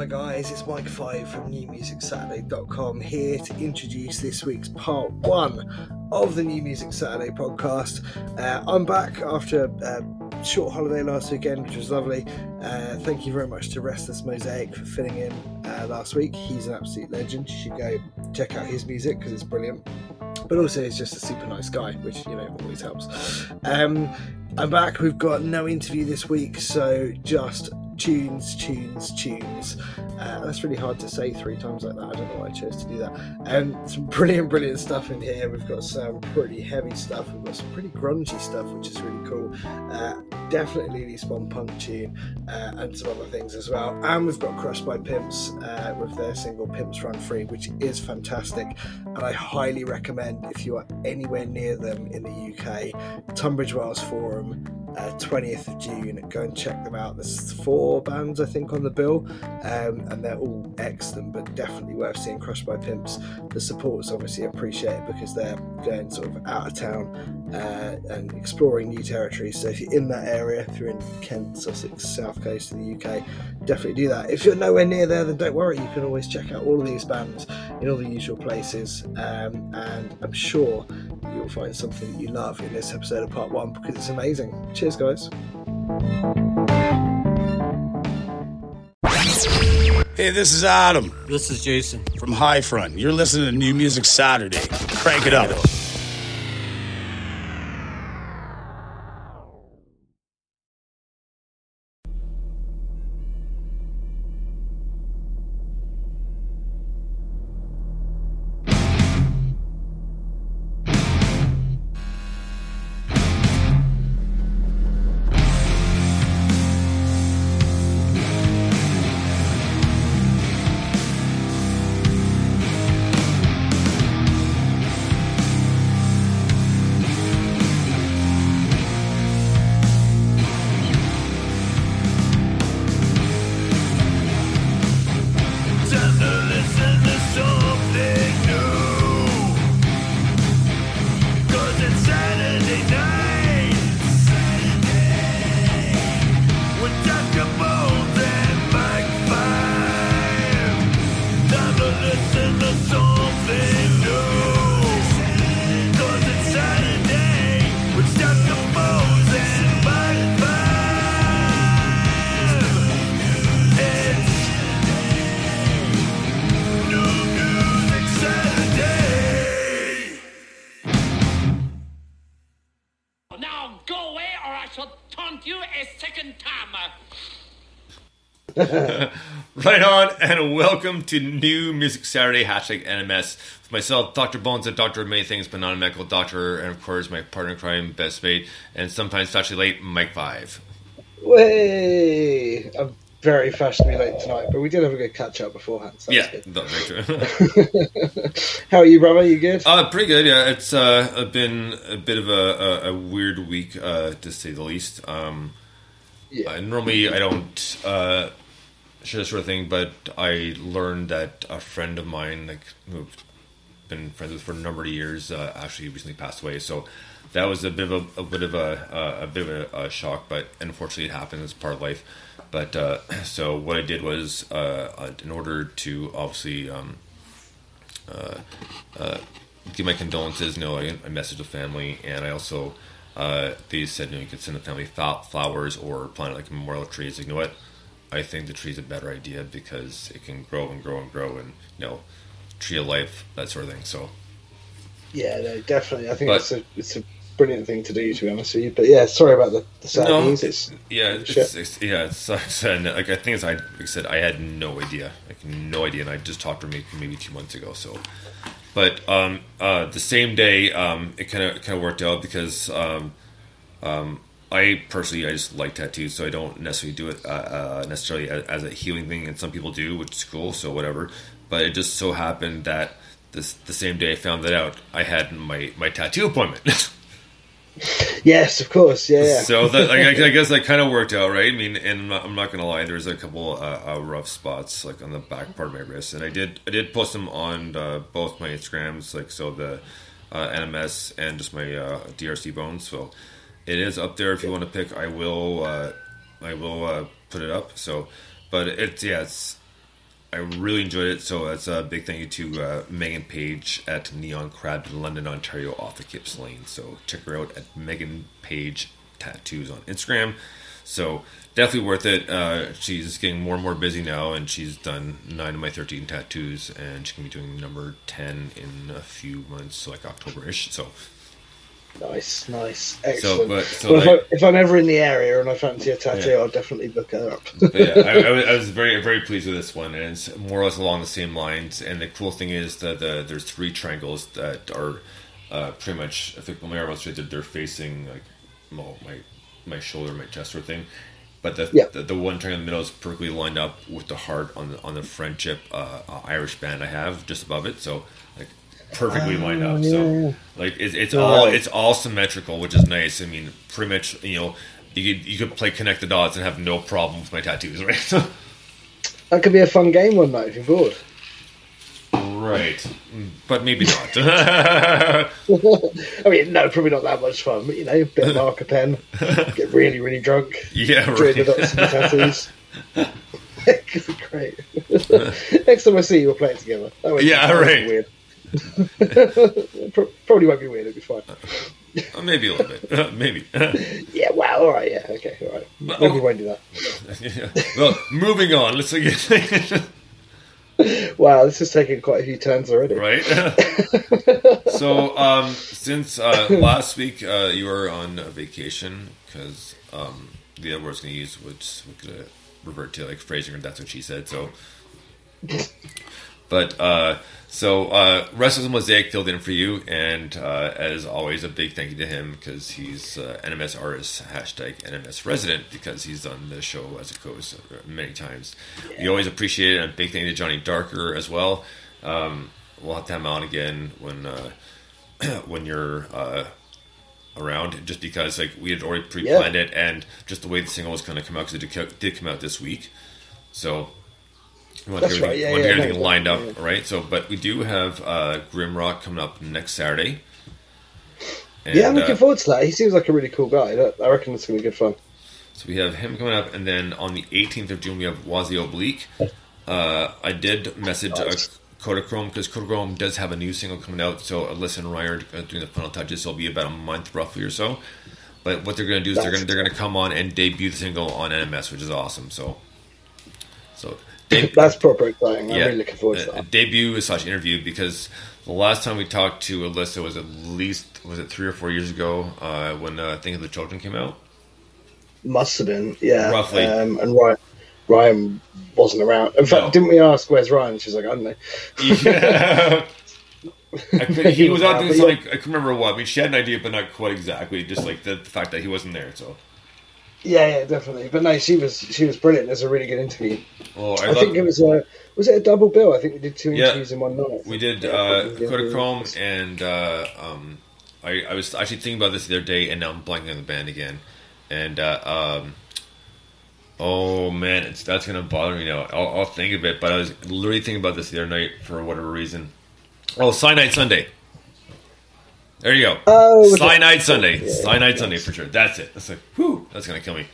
Hi guys, it's Mike Five from NewMusicSaturday.com here to introduce this week's part one of the New Music Saturday podcast. Uh, I'm back after a short holiday last weekend, which was lovely. Uh, thank you very much to Restless Mosaic for filling in uh, last week. He's an absolute legend. You should go check out his music because it's brilliant. But also, he's just a super nice guy, which you know always helps. Um, I'm back. We've got no interview this week, so just tunes, tunes, tunes. Uh, that's really hard to say three times like that. I don't know why I chose to do that. Um, some brilliant, brilliant stuff in here. We've got some pretty heavy stuff. We've got some pretty grungy stuff, which is really cool. Uh, definitely Lee Spawn punk tune uh, and some other things as well. And we've got Crushed by Pimps uh, with their single Pimps Run Free, which is fantastic. And I highly recommend if you are anywhere near them in the UK, Tunbridge Wells Forum uh, 20th of June. Go and check them out. There's four bands, I think, on the bill, um, and they're all excellent, but definitely worth seeing Crushed by Pimps. The supporters obviously appreciate it because they're going sort of out of town uh, and exploring new territories. So if you're in that area, if you're in Kent, Sussex, South Coast of the UK, definitely do that. If you're nowhere near there, then don't worry. You can always check out all of these bands in all the usual places, um, and I'm sure you'll find something that you love in this episode of part one because it's amazing. Cheers, guys. Hey, this is Adam This is Jason. from High Front. You're listening to New Music Saturday. Crank it up. And welcome to New Music Saturday, hashtag NMS. With myself, Dr. Bones, and Doctor of Many Things, but not a medical doctor, and of course, my partner in crime, best mate, and sometimes actually late, Mike Five. Way! I'm very fashionably late tonight, but we did have a good catch up beforehand. So Yeah, that's that's very true. good. How are you, brother? You good? uh, pretty good, yeah. It's uh, been a bit of a, a, a weird week, uh, to say the least. Um, Yeah. uh, normally, I don't uh, this sort of thing, but I learned that a friend of mine, like who've been friends with for a number of years, uh, actually recently passed away. So that was a bit of a, a bit of a, uh, a bit of a, a shock, but unfortunately, it happened. It's part of life. But uh, so what I did was, uh, uh, in order to obviously um, give my condolences. You know, I, I messaged the family, and I also uh, they said you know you could send the family flowers or plant like memorial trees. Like you know what, I think the tree's a better idea because it can grow and grow and grow, and you know, tree of life, that sort of thing. So Yeah, no, definitely. I think But- it's a it's a brilliant thing to do, to be honest with you. But yeah, sorry about the, the sad No. news. It's yeah, it's, it's, yeah, it sucks. And like I think as I, like I said, I had no idea, like no idea, and I just talked to her maybe, maybe two months ago. So, but um, uh, the same day, um, it kind of kind of worked out because um, um, I personally I just like tattoos, so I don't necessarily do it uh, uh, necessarily as, as a healing thing, and some people do, which is cool. So whatever. But it just so happened that this the same day I found that out, I had my my tattoo appointment. yes, of course. Yeah, yeah. So that, I, I guess that kind of worked out, right? I mean, and I'm not, I'm not gonna lie, there's a couple uh, uh, rough spots like on the back part of my wrist, and I did I did post them on uh, both my Instagrams, like so the uh, NMS and just my uh, DRC bones. So it is up there if you want to pick. I will uh, I will uh, put it up. So, but it's yeah, it's I really enjoyed it. So that's a big thank you to uh, Megan Page at Neon Crab in London, Ontario, off the Kipps Lane. So check her out at Megan Page Tattoos on Instagram. So definitely worth it. Uh, she's getting more and more busy now, and she's done nine of my thirteen tattoos, and she can be doing number ten in a few months, like October-ish. So Nice, nice, excellent. but- so, well, like- if, I, if I'm ever in the area and I fancy a tattoo, Yeah. I'll definitely look her up. Yeah, I, I, was, I was very very pleased with this one, and it's more or less along the same lines. And the cool thing is that the, there's three triangles that are uh, pretty much. I think when I was straight, they're, they're facing like well, my my shoulder, my chest, of thing. But the, Yeah. the the one triangle in the middle is perfectly lined up with the heart on the on the friendship uh, uh, Irish band I have just above it. So perfectly um, lined up. Yeah, So like it's it's Right. all it's all symmetrical, which is nice. I mean, pretty much you know. You could, you could play connect the dots and have no problem with my tattoos, right? That could be a fun game one night if you're bored. Right, but maybe not. I mean, no, probably not that much fun, but you know, a bit of marker pen, get really, really drunk, yeah, doing the dots and the tattoos. Could be great. Next time I see you, we'll play it together. Yeah, right. Weird. Pro- Probably won't be weird. It'll be fine. Uh, maybe a little bit. maybe. Yeah. Wow. All right. Yeah. Okay. All right. But- Maybe we won't do that. well, moving on. Let's get Wow, this is taking quite a few turns already. right. so, um, since uh, last week uh, you were on a vacation because um, the other word's going to use, which we're going to revert to like phrasing, or that's what she said. So, but uh, so uh, Restless Mosaic filled in for you, and uh, as always, a big thank you to him because he's uh, NMS artist hashtag NMS resident because he's done the show as a co-host many times. We always appreciate it, and a big thank you to Johnny Darker as well. Um, we'll have to have him on again when uh, when you're uh, around, just because like we had already pre-planned it, and just the way the single was going to come out because it did come out this week, so. We want That's get right, everything, yeah, want yeah, no, lined up, yeah. right? So, but we do have uh, Grimrock coming up next Saturday. And, yeah, I'm looking uh, forward to that. He seems like a really cool guy. I reckon it's going to be good fun. So we have him coming up, and then on the 18th of June we have Wazzy Oblique. Uh, I did message uh. Kodachrome because Kodachrome does have a new single coming out. So Alyssa and Ryan are doing the final touches. So it'll be about a month roughly or so. But what they're going to do is they're going to they're going to come on and debut the single on NMS, which is awesome. So so That's proper exciting. I'm yeah, really looking forward to uh, that. debut slash interview because the last time we talked to Alyssa was at least was it three or four years ago uh, when uh, Think of the Children came out. Must have been, yeah. Roughly. Um, and Ryan, Ryan wasn't around. In fact, No. didn't we ask where's Ryan? She's like, I don't know. Yeah. Could, he was out doing something. I can't remember what. I mean, she had an idea, but not quite exactly. Just like the, the fact that he wasn't there. So, Yeah, yeah, definitely. But no, she was she was brilliant. There's a really good interview. oh, I, I love, think it was a was it a double bill? I think we did two Yeah. interviews in one night. we did Yeah, uh. Kodachrome and uh, um, I, I was actually thinking about this the other day, and now I'm blanking on the band again. And uh, um, oh man, it's that's gonna bother me now. I'll, I'll think of it, but I was literally thinking about this the other night for whatever reason. Oh, Cyanide Sunday. There you go. Oh, was it- Cyanide Sunday. Yeah, Cyanide yeah. Sunday for sure. That's it. That's like, whew, that's gonna kill me.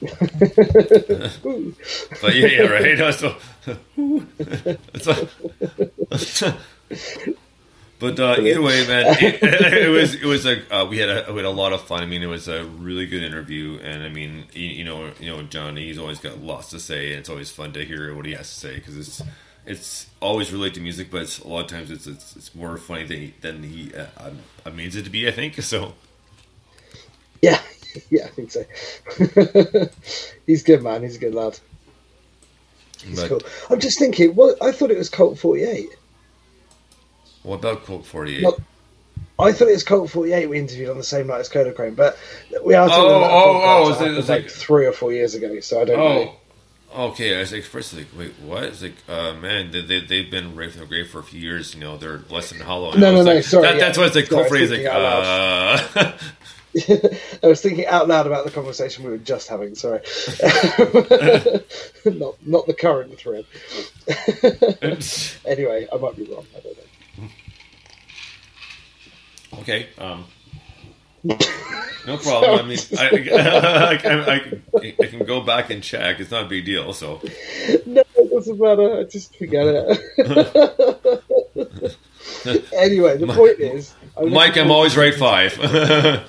But yeah, yeah, right. No, so, but uh, either way, man, it, it was it was like uh, we had a we had a lot of fun. I mean, it was a really good interview, and I mean, you, you know, you know, Johnny, he's always got lots to say, and it's always fun to hear what he has to say because it's it's always related to music, but it's, a lot of times it's it's, it's more funny than he, than he uh, um, means it to be. I think so. Yeah, yeah, I think so. He's good, man. He's a good lad. He's But cool. I'm just thinking. Well, I thought it was Colt 48. what about Colt Forty Eight? Not- I thought it was Colt 48 we interviewed on the same night as Kodachrome, but we are talking Oh, about oh, oh, that it's like- happened like, like- three or four years ago, so I don't know. Okay. I was like, first, like, wait, what? It's like, uh, man, they, they, they've been right from the grave for a few years. You know, they're less than hollow. And No, I was no, no, sorry, That, yeah. That's why it's like, Sorry, I was Cold Phrase, like, uh, I was thinking out loud about the conversation we were just having. Sorry, not not the current thread. anyway, I might be wrong. I don't know. okay. Um, no problem. I mean, I, I, I, I, I can go back and check. It's not a big deal. So, No, it doesn't matter. I just forget it. anyway, the point is, I'm Mike, I'm always right five. No,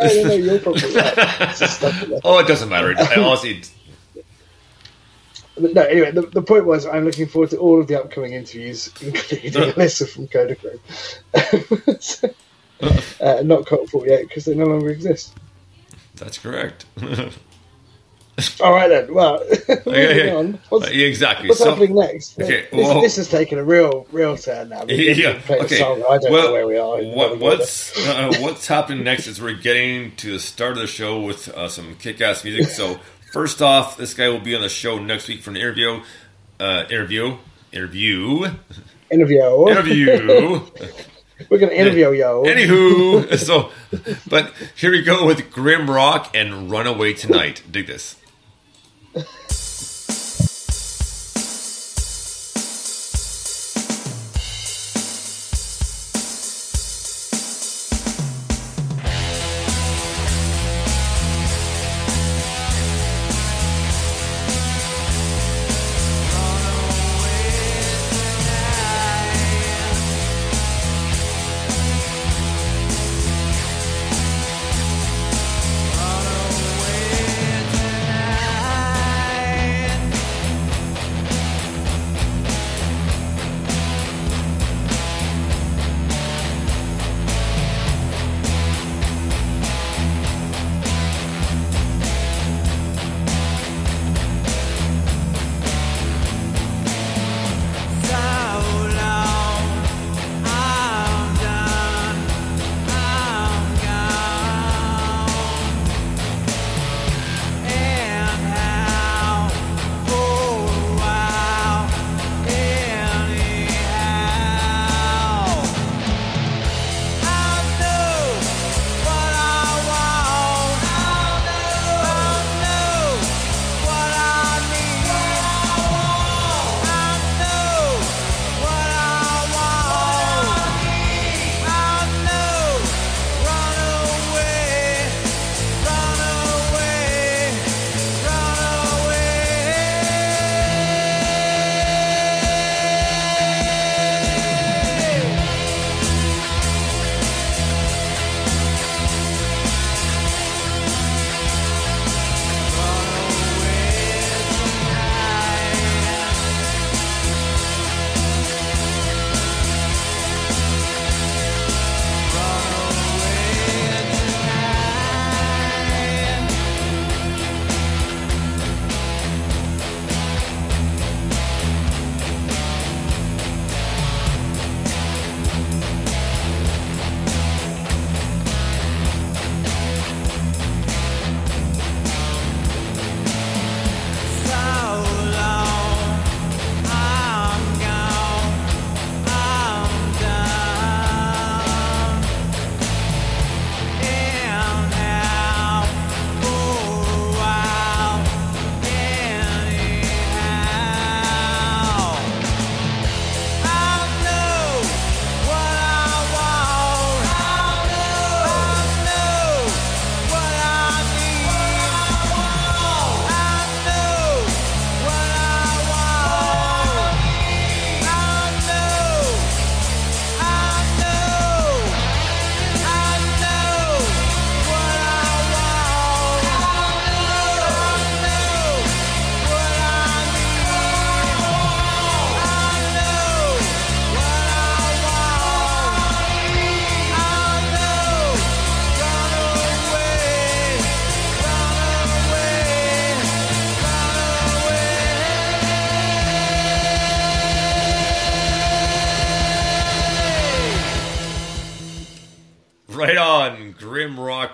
no, no, you're probably right. It's just stuff in there. oh, it doesn't matter. I honestly, But no, anyway, the, the point was I'm looking forward to all of the upcoming interviews, including Alyssa from Kodachrome. So, uh, not Cult 48 because they no longer exist. that's correct. All right then. Well, moving Okay, on. What's, yeah, exactly. what's So- happening next? Okay, this, well- this has taken a real, real turn now. Yeah. Okay. I don't well, know where we are. What, what's uh, what's happening next is we're getting to the start of the show with uh, some kick-ass music. So first off, this guy will be on the show next week for an interview. Uh, interview. Interview. interview? Interview. We're going to interview yo. Anywho, so, but here we go with Grim Rock and Runaway Tonight. Dig this.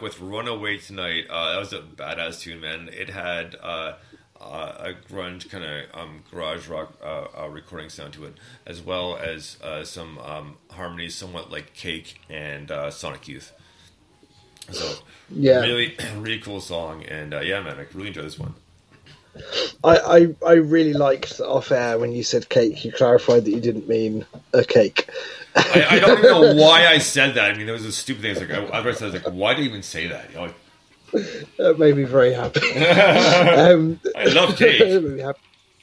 With Runaway Tonight. Uh, that was a badass tune, man. It had uh, uh, a grunge kind of um, garage rock uh, uh, recording sound to it, as well as uh, some um, harmonies, somewhat like Cake and uh, Sonic Youth. So, Yeah. really, really cool song, and uh, yeah, man, I really enjoy this one. I, I, I really liked off air when you said cake, you clarified that you didn't mean a cake. I, I don't even know why I said that. I mean, it was a stupid thing. It's like I, I was like, why do you even say that? You know, like, That made me very happy. um, I love cake. made me happy.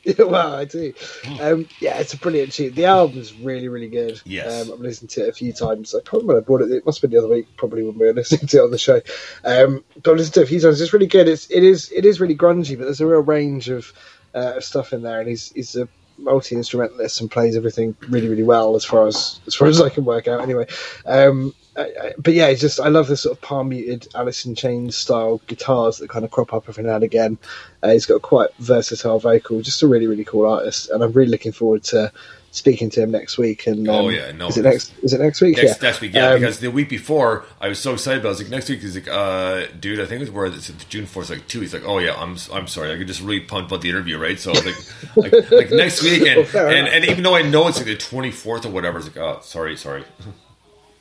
Yeah, well, I do. Um, yeah, it's a brilliant tune. The album's really, really good. Yes. Um, I've listened to it a few times. I probably when I bought it, it must have been the other week, probably when we were listening to it on the show. Um, but I've listened to it a few times. It's really good. It's it is it is really grungy, but there's a real range of, uh, of stuff in there, and he's he's a multi instrumentalist and plays everything really, really well as far as as far as I can work out. Anyway, um, I, I, but yeah, it's just I love the sort of palm muted Alice in Chains style guitars that kind of crop up every now and again. Uh, he's got quite versatile vocal, just a really, really cool artist, and I'm really looking forward to speaking to him next week. And Oh, um, yeah, no, is it next? Is it next week? Next, yeah, next week, yeah, Um, because the week before I was so excited about. it. I was like, next week he's like, uh, dude, I think it was where it's June fourth, like two. He's like, oh yeah, I'm I'm sorry, I could just really pumped about the interview, right? So I was like, like, like next week, and, Well, and and even though I know it's like the twenty fourth or whatever, it's like, oh, sorry, sorry.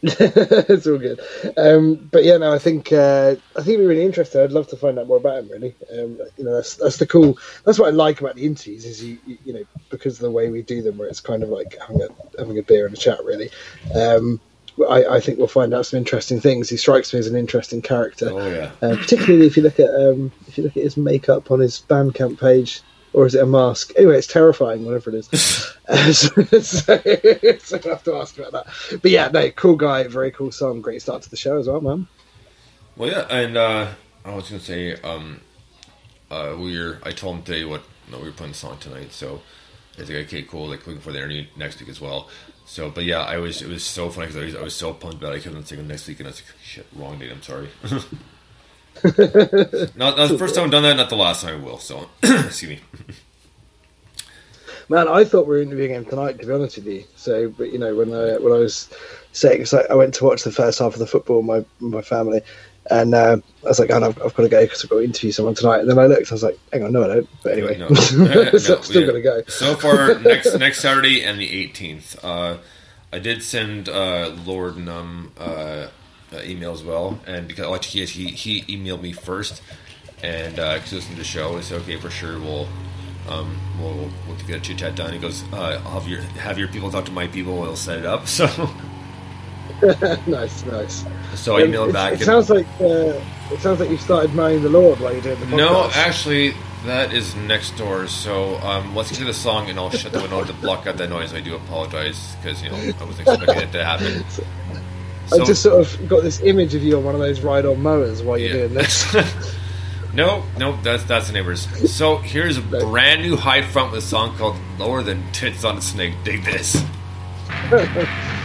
it's all good. Um, but yeah, no, I think uh, I think it'd be really interesting. I'd love to find out more about him. Really, um, you know, that's that's the cool. That's what I like about the interviews is you you, you know because of the way we do them, where it's kind of like having a having a beer and a chat. Really, um, I, I think we'll find out some interesting things. He strikes me as an interesting character. Oh yeah, Uh, particularly if you look at um, if you look at his makeup on his Bandcamp page, or is it a mask? Anyway, it's terrifying, whatever it is. uh, so, so, so I have to ask about that. But yeah, no, cool guy, very cool song, great start to the show as well, man. well yeah, and uh, I was gonna say, um, uh, we were. I told him today what no, we were playing the song tonight, so I was like, okay, cool, like looking for the interview next week as well. So, but yeah, I was. It was so funny because I was, I was so pumped about it. I kept on thinking next week, and I was like, shit, wrong date. I'm sorry. not, not the first time I've done that. Not the last time I will. So, excuse me. Man, I thought we were interviewing him tonight, to be honest with you. So, but you know, when I when I was sick, cause I, I went to watch the first half of the football with my my family, and uh, I was like, oh, no, I've, I've got to go because I've got to interview someone tonight. And then I looked, I was like, hang on, no, I don't. But anyway, No. so No, I'm still yeah. going to go. So far, next next Saturday and the 18th. Uh, I did send uh, Lord Num uh, uh, email as well, and because like, he he he emailed me first, and because he listened to the show, I said okay for sure we'll. Um, we'll, we'll, get a chit chat done. He goes, uh, I'll have your have your people talk to my people. We'll set it up. So, nice, nice. so I emailed it, back. It and- sounds like uh, it sounds like you started mowing the Lord while you're doing the podcast. No, actually, that is next door. So um, let's get to the song, and I'll shut the window to block out that noise. I do apologize because you know I wasn't expecting it to happen. I just sort of got this image of you on one of those ride-on mowers while you're Yeah. doing this. no, no, that's that's the neighbors. So here's a brand new high front with a song called "Lower Than Tits on a Snake." Dig this.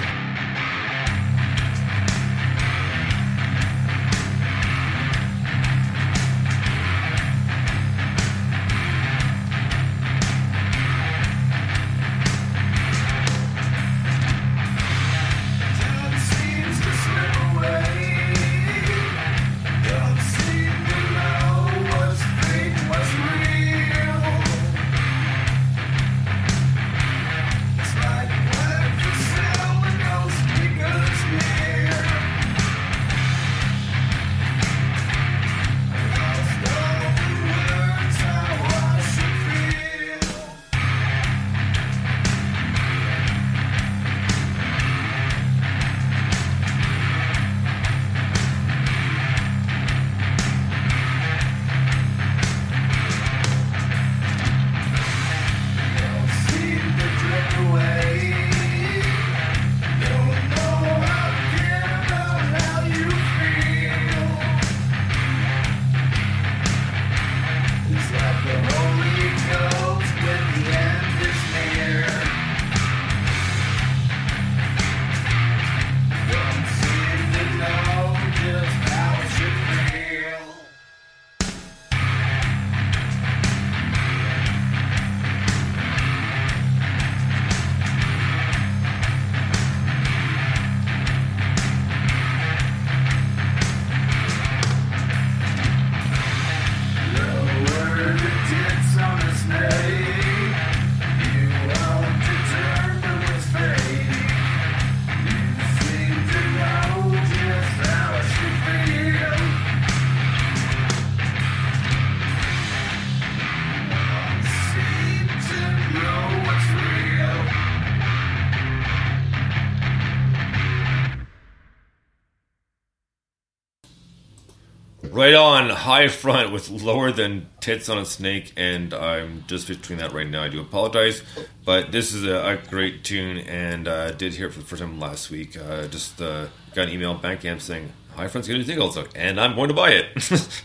high front with lower than tits on a snake, and I'm just between that right now. I do apologize, but this is a, a great tune, and uh, I did hear it for the first time last week. Uh, just uh, got an email Bandcamp saying high front's gonna do also, and I'm going to buy it.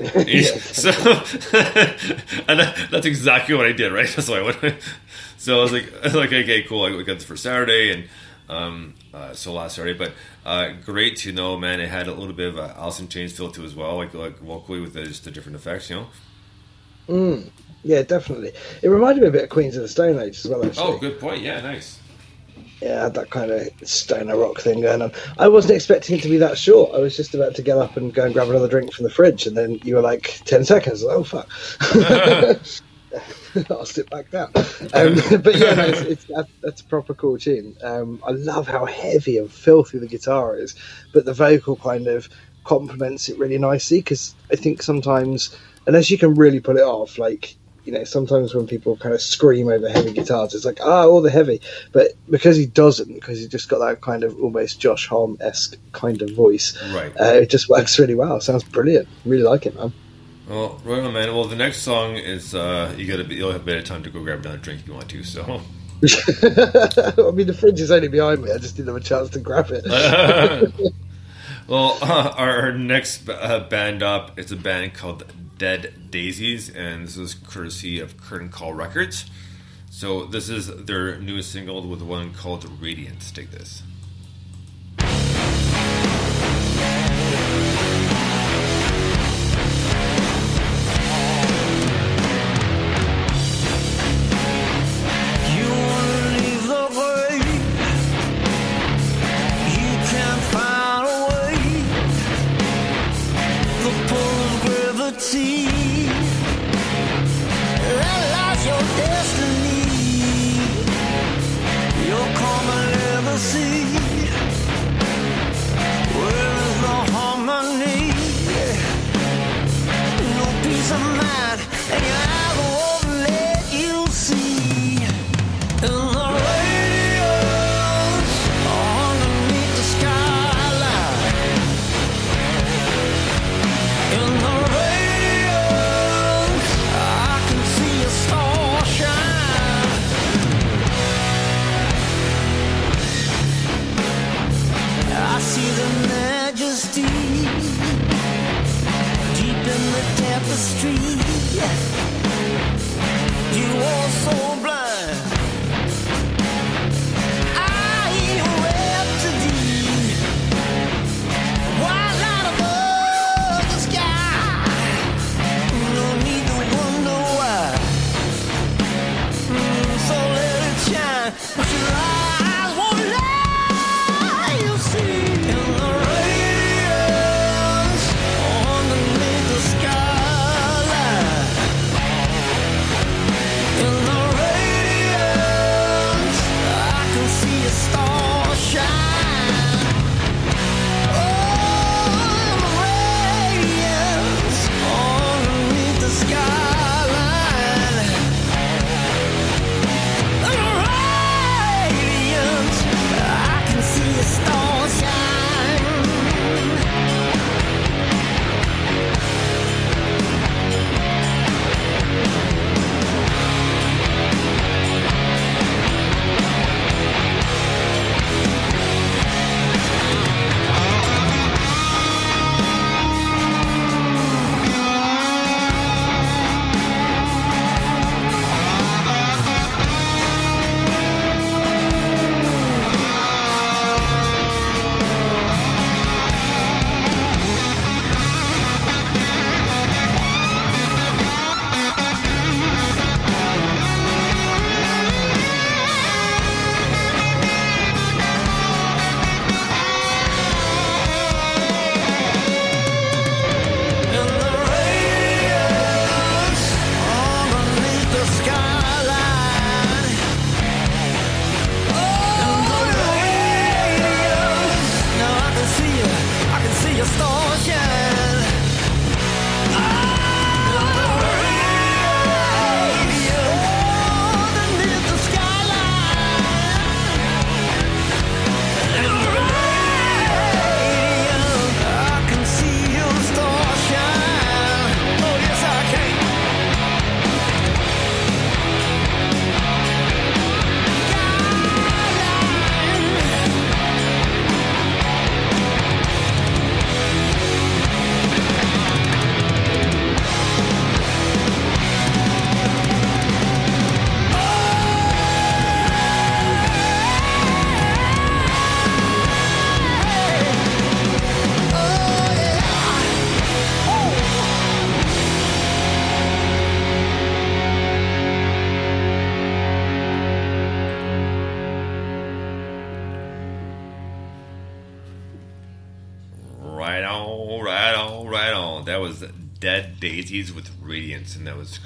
so, and that, that's exactly what I did, right? That's why I went. So I was like, I was like, okay, cool. I got this for Saturday, and um, uh, so last Saturday, but uh, great to know, man. It had a little bit of a in Chains feel to it as well, like like vocally with the, just the different effects, you know. Yeah, definitely. It reminded me a bit of Queens of the Stone Age as well. Actually. Oh, good point. Yeah, nice. yeah, had that kind of stoner rock thing going on. I wasn't expecting it to be that short. I was just about to get up and go and grab another drink from the fridge, and then you were like ten seconds. Oh fuck! I'll sit back down. Um, but yeah, no, it's, it's, that, that's a proper cool tune. Um, I love how heavy and filthy the guitar is, but the vocal kind of complements it really nicely. Because I think sometimes, unless you can really pull it off, like you know, sometimes when people kind of scream over heavy guitars, it's like, ah, all the heavy. But because he doesn't, because he's just got that kind of almost Josh Homme esque kind of voice, Right. uh, it just works really well. Sounds brilliant. Really like it, man. Well, right on, man. Well, the next song is uh, you gotta be, you'll have a bit of time to go grab another drink if you want to. So, I mean, the fridge is only behind me. I just didn't have a chance to grab it. well, uh, our, next uh, band up is a band called Dead Daisies, and this is courtesy of Curtain Call Records. So this is their newest single with one called Radiance. Take this.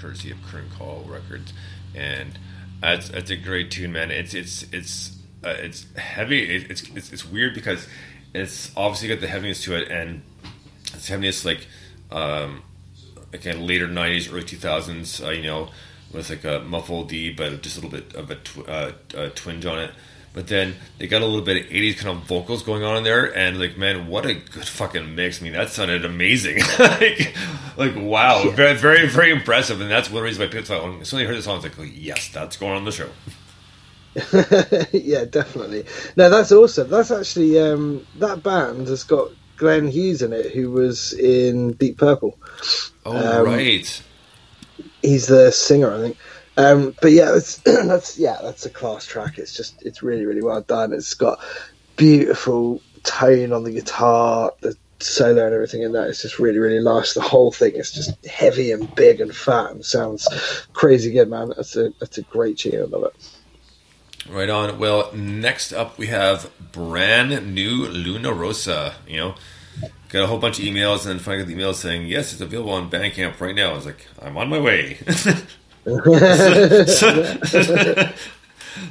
Courtesy of Curtain Call Records. And that's that's a great tune, man. It's it's it's uh, it's heavy. It, it's, it's it's weird because it's obviously got the heaviness to it, and it's heaviness like um, again later '90s, early 2000s. Uh, you know, with like a muffled D, but just a little bit of a, tw- uh, a twinge on it. But then they got a little bit of 80s kind of vocals going on in there, and like, man, what a good fucking mix. I mean, that sounded amazing. like, like, wow, very, very, very impressive. And that's one reason why I picked the song. As soon as I heard the song, I was like, oh, yes, that's going on the show. yeah, definitely. No, that's awesome. That's actually um, that band has got Glenn Hughes in it, who was in Deep Purple. Oh, Um, right. He's the singer, I think. Um, but yeah, it's, that's yeah, that's a class track. It's just it's really really well done. It's got beautiful tone on the guitar, the solo and everything in that. It's just really really nice. The whole thing is just heavy and big and fat and sounds crazy good, man. That's a that's a great tune. I love it. Right on. Well, next up we have brand new Luna Rosa. You know, got a whole bunch of emails, and then finally got the email saying, "Yes, it's available on Bandcamp right now." I was like, "I'm on my way." so,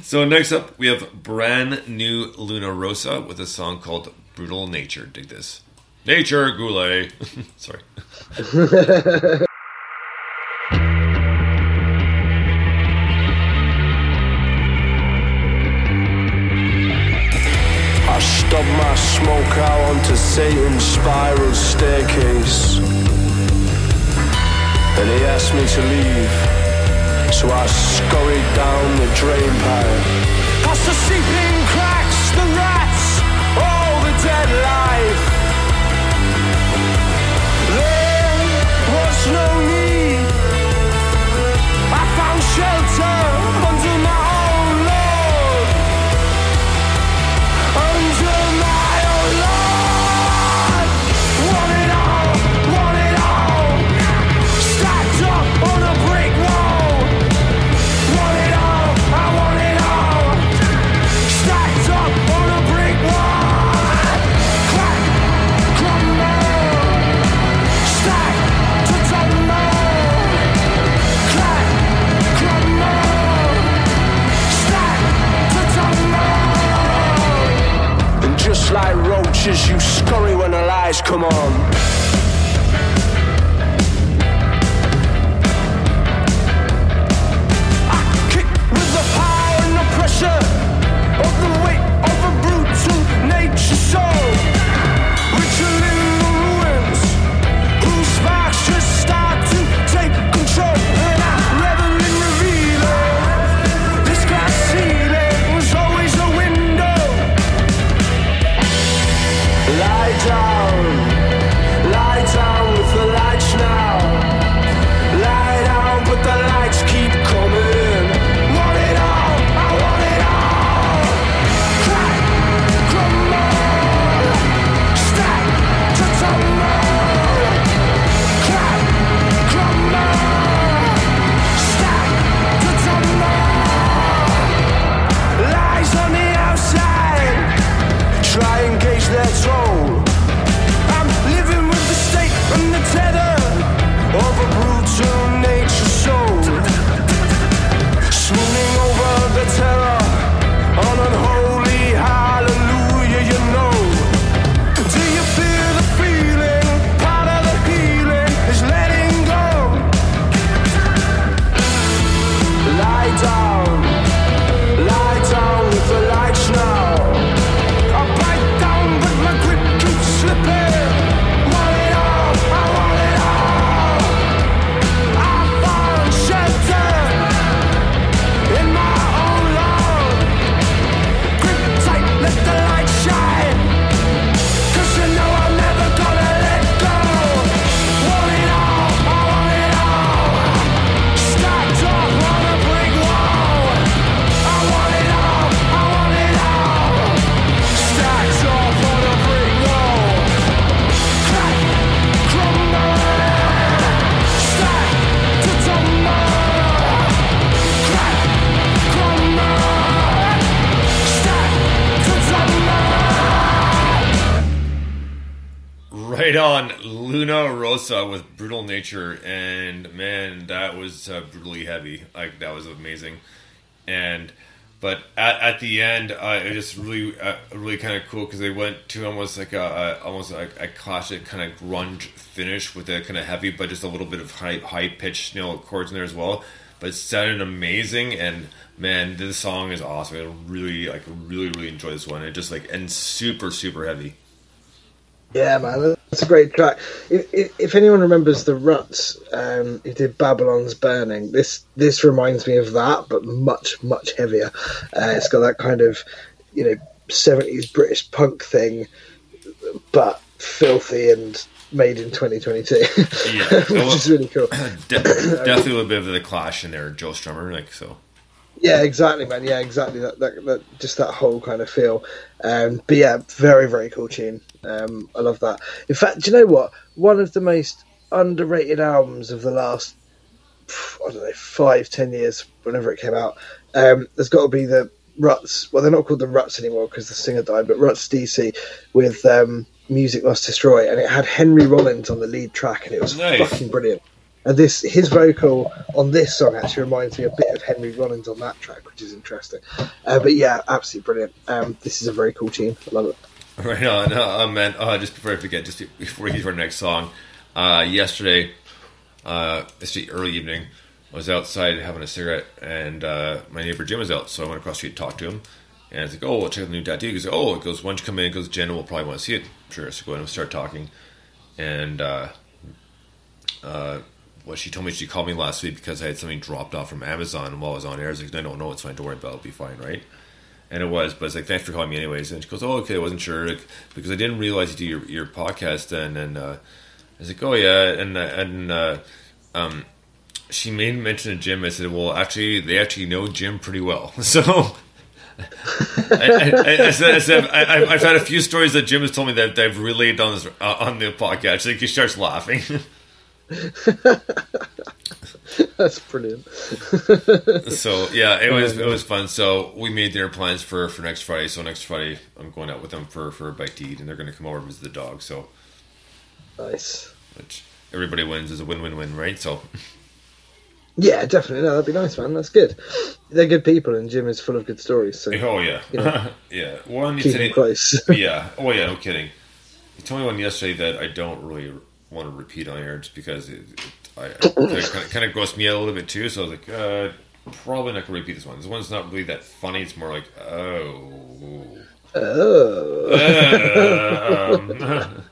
so next up we have brand new Luna Rosa with a song called "Brutal Nature." Dig this, Nature Goulet. Sorry. I stubbed my smoke out onto Satan's spiral staircase. And he asked me to leave. So I scurried down the drain pipe. Past the seeping cracks, the rats, all the dead to almost like a, a almost like a classic kind of grunge finish with a kind of heavy, but just a little bit of high high pitched you know chords in there as well. But it sounded amazing, and man, this song is awesome. I really like really really enjoy this one. It just like and super super heavy. Yeah, man, that's a great track. If, if, anyone remembers the Ruts, um, who did Babylon's Burning, this this reminds me of that, but much much heavier. Uh, it's got that kind of you know seventies British punk thing, but filthy and made in 2022, Yeah. which is really cool. De- definitely a little bit of the clash in there, Joe Strummer, like so. Yeah, exactly, man. Yeah, exactly. That, that, that just that whole kind of feel. Um, but yeah, very, very cool tune. Um, I love that. In fact, do you know what? One of the most underrated albums of the last, I don't know, five, ten years, whenever it came out, um, there's got to be the Ruts. Well, they're not called the Ruts anymore because the singer died, but Ruts DC with um, Music Must Destroy, and it had Henry Rollins on the lead track, and it was Nice. fucking brilliant. And this, his vocal on this song actually reminds me a bit of Henry Rollins on that track, which is interesting. Uh, but yeah, absolutely brilliant. Um, this is a very cool tune. I love it. Right on, uh, man. Uh, just before I forget, just before we get to our next song, uh, yesterday, uh, yesterday early evening, I was outside having a cigarette, and uh, my neighbor Jim was out, so I went across the street to talk to him. And I was like, "Oh, we'll check out the new tattoo." He goes, "Oh," it goes, "Why don't you come in?" It goes, "Jen will probably want to see it." Sure, so go in and start talking. And uh, uh, well, she told me she called me last week because I had something dropped off from Amazon while I was on air. I was like, "I don't know, it's fine. Don't worry about it. It'll be fine, right?" And it was, but it's like, thanks for calling me anyways. And she goes, oh, okay, I wasn't sure like, because I didn't realize you do your, your podcast then. And uh, I was like, oh yeah, and uh, and uh, um, she made mention of Jim. I said, well, actually, they actually know Jim pretty well, so. I, I, I said, I said I, I've- I've had a few stories that Jim has told me that I've relayed on this uh, on the podcast. Like he starts laughing. That's brilliant. so yeah, it was it was fun. So we made dinner plans for for next Friday. So next Friday, I'm going out with them for for a bite to eat, and they're going to come over and visit the dog. So Nice. which everybody wins is a win win win, right? So Yeah, definitely. No, that'd be nice, man. That's good. They're good people, and Jim is full of good stories. So oh yeah, Yeah. yeah. One, you keep him close. yeah. Oh yeah, no kidding. He told me one yesterday that I don't really want to repeat on air just because it, it I, kind, of, kind of grossed me out a little bit too. So I was like, uh, probably not gonna repeat this one. This one's not really that funny. It's more like, oh. oh, Um,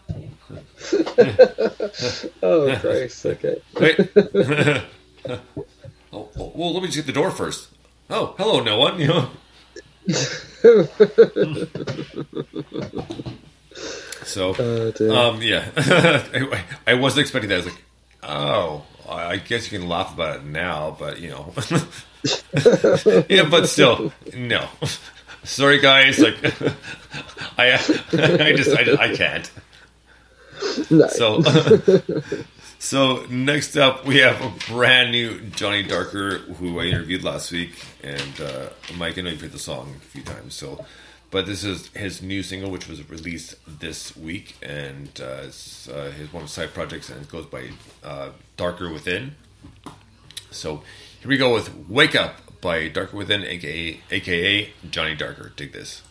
oh, Christ. Okay. Oh, oh, well, let me just get the door first. Oh, hello, no one. You know. so, Oh, um, yeah, I, I wasn't expecting that. I was like, oh, I guess you can laugh about it now, but you know, yeah, but still, no. Sorry, guys. Like, I, I just, I, just, I can't. no. So, so next up we have a brand new Johnny Darker who I interviewed last week, and uh, Mike, I know you've heard the song a few times. So, but this is his new single, which was released this week, and uh, it's uh, his one of his side projects, and it goes by uh, Darker Within. So here we go with "Wake Up" by Darker Within, aka aka Johnny Darker. Dig this.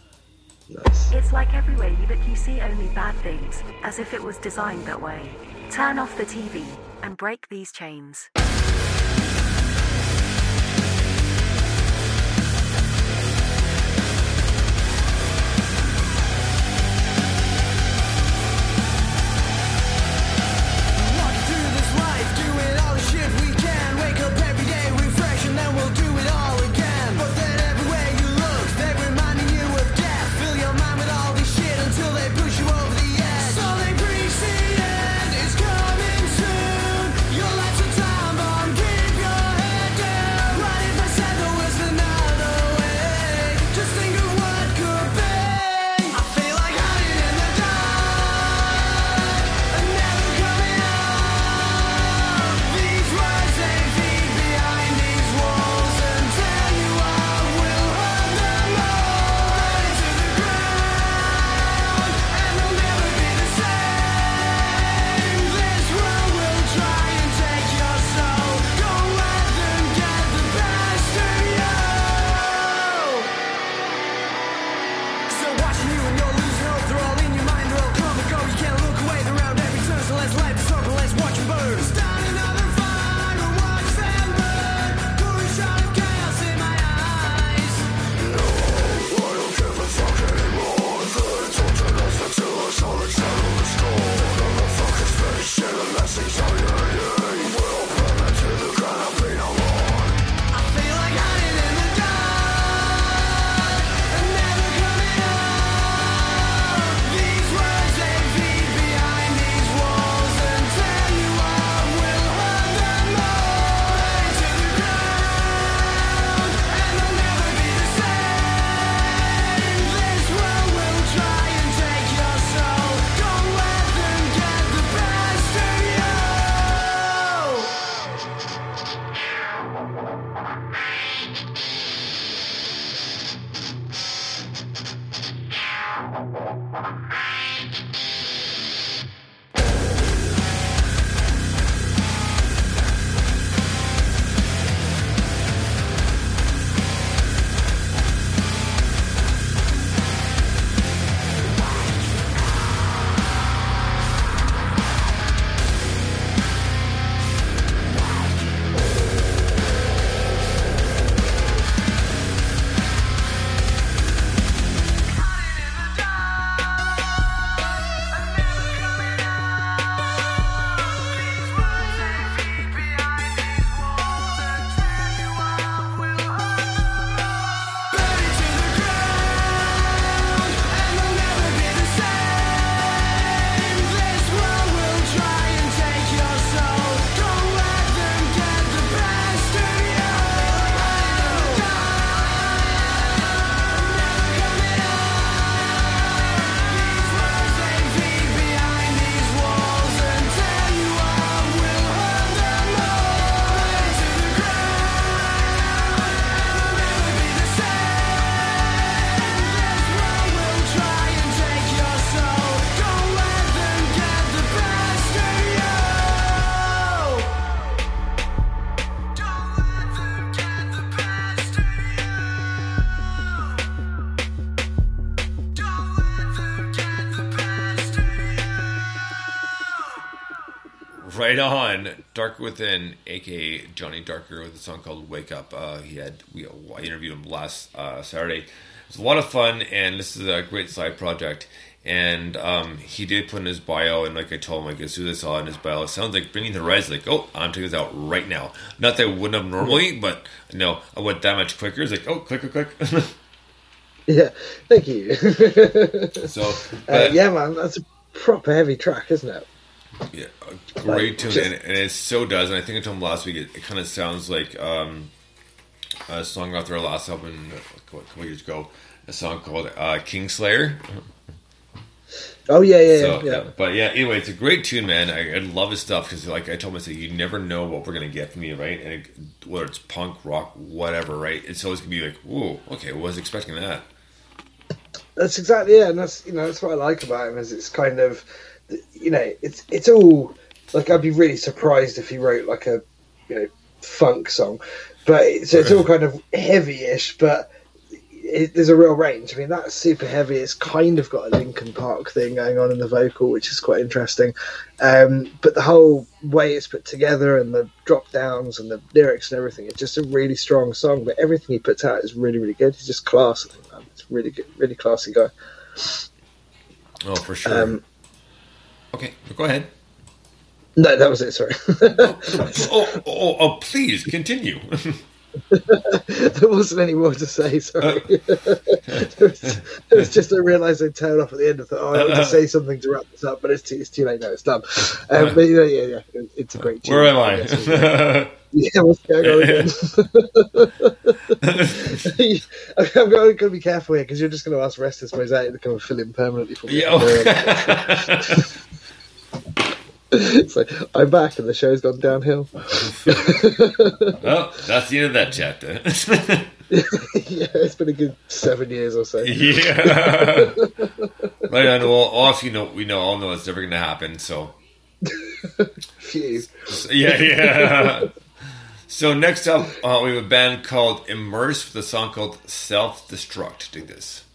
nice. It's like everywhere you look, you see only bad things, as if it was designed that way. Turn off the TV and break these chains. Right on. Darker Within, aka Johnny Darker, with a song called "Wake Up." Uh, he had we I interviewed him last uh, Saturday. It's a lot of fun, and this is a great side project. And um, he did put in his bio, and like I told him, like as soon as I saw it in his bio, it sounds like Bring Me the Horizon. Like, oh, I'm taking this out right now. Not that I wouldn't have normally, but no, I went that much quicker. It's like, oh, click, click, click. Yeah, thank you. so, uh, yeah, man, that's a proper heavy track, isn't it? Yeah, a great tune, and, and it so does. And I think I told him last week, it, it kind of sounds like um, a song off their last album a couple years ago, a song called uh, Kingslayer. Oh yeah, yeah, So, yeah. But yeah, anyway, it's a great tune, man. I, I love his stuff because, like I told myself, you never know what we're gonna get from you, right? And it, whether it's punk, rock, whatever, right? It's always gonna be like, "Whoa, okay, I was expecting that." That's exactly yeah, and that's you know that's what I like about him is it's kind of you know it's it's all like I'd be really surprised if he wrote like a you know funk song, but it's, it's all kind of heavy-ish, but it, there's a real range. I mean that's super heavy. It's kind of got a Linkin Park thing going on in the vocal, which is quite interesting. Um, but the whole way it's put together and the drop downs and the lyrics and everything, it's just a really strong song. But everything he puts out is really really good. He's just class. I think, man. It's really good, really classy guy. Oh, for sure. Um, okay, go ahead. No, that was it. Sorry, oh, oh, oh, please continue. there wasn't any more to say. Sorry, it, was, it was just I realised I'd turn off at the end of the. Oh, I want to say something to wrap this up, but it's too, it's too late now. It's done. Um, but yeah, yeah, yeah, it's a great. Where am I? guess. Yeah, what's going on again? I'm going to be careful here because you're just going to ask Restless Mosaic to come and fill in permanently for me. Yeah, okay. So I'm back and the show's gone downhill. well, that's the end of that chapter. yeah, it's been a good seven years or so. yeah. right on. Well, all of you know, we know, all know it's never going to happen. So, Phew. so, yeah, yeah. So next up, uh, we have a band called Immerse with a song called Self Destruct. Do this.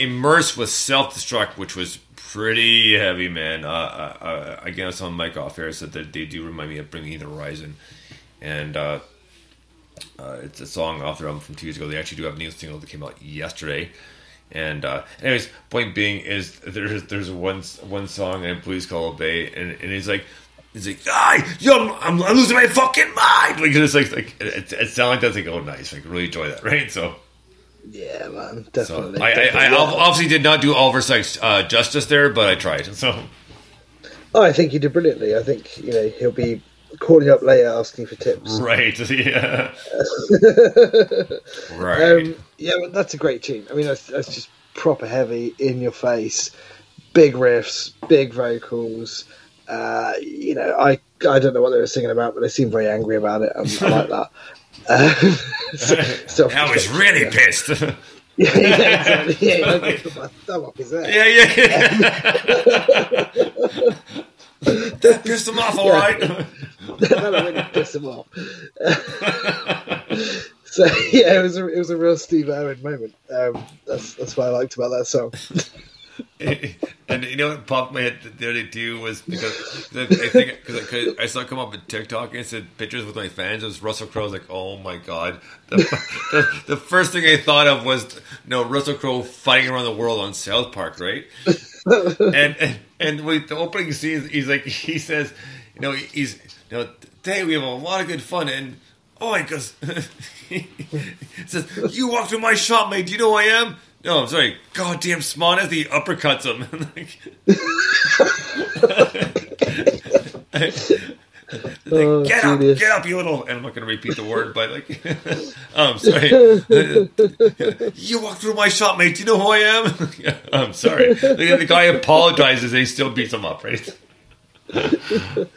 Immersed with Self Destruct, which was pretty heavy, man. Uh, uh, uh, again, I saw Mike off air said that they do remind me of Bring Me the Horizon. And uh, uh, it's a song off their album from two years ago. They actually do have a new single that came out yesterday. And uh, anyways, point being is there's there's one one song in Please Call Obey, and, and he's like he's like, "I, yo, I'm, I'm losing my fucking mind." Like it's like like it, it sounds like that's like oh nice, like really enjoy that, right? So Yeah, man, so definitely. I, I, I definitely. obviously did not do Oliver Sykes uh, justice there, but I tried. So Oh, I think you did brilliantly. I think you know he'll be calling up later asking for tips. right, yeah, right. Um, yeah, but that's a great tune. I mean, that's, that's just proper heavy in your face, big riffs, big vocals. Uh, you know, I I don't know what they were singing about, but they seemed very angry about it. and I like that. Uh, so- so- I was really pissed. yeah, yeah, exactly. Yeah, I my thumb up his yeah, yeah, yeah. that pissed him off, all right. That'll really piss him off. so yeah, it was a, it was a real Steve Irwin moment. Um, that's that's what I liked about that song. and you know what popped my head the other day too was because I think because I saw it come up on TikTok and it said pictures with my fans. It was Russell Crowe. I was like, oh my god. The, the, the first thing I thought of was you know Russell Crowe fighting around the world on South Park, right? and and and with the opening scene, he's like he says, you know, he's you know today we have a lot of good fun and. Oh, he goes. he says, "You walk through my shop, mate. Do you know who I am?" No, I'm sorry. Goddamn smart as he uppercuts him. Like, Oh, get up, get up, you little. And I'm not going to repeat the word, but like, I'm sorry. you walk through my shop, mate. Do you know who I am? I'm sorry. The, the guy apologizes. and he still beats him up, right? It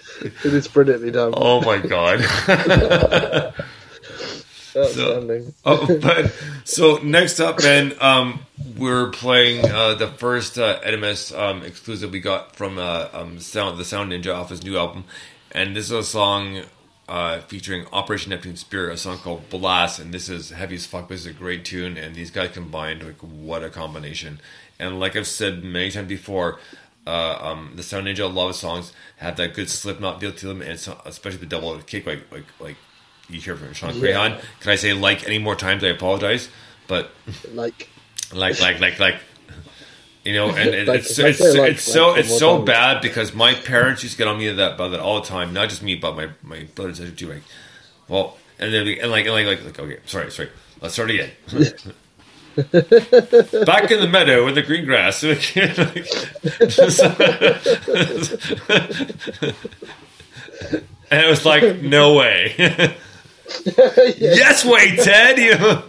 is brilliantly done. Oh my god. Outstanding. oh, but so next up, then um, we're playing uh, the first uh, um, exclusive we got from uh, um, Sound the Sound Ninja off his new album, and this is a song uh, featuring Operation Neptune Spear, a song called Blast, and this is heavy as fuck. This is a great tune, and these guys combined, like what a combination! And like I've said many times before. Uh, um, the Sound Ninja, a lot of songs have that good Slipknot feel to them, and so, especially the double kick, like like like you hear from Shawn Crahan. Can I say like any more times? I apologize, but Like, like like like like you know, and it, Like, it's if I it's, like, it's so it's so time. bad because my parents used to get on me that about that all the time. Not just me, but my my brothers and too. Like, well, and then and like and like like, like okay, sorry, sorry. Let's start again. Back in the meadow with the green grass. and it was like, no way. Yes, way, Ted. You.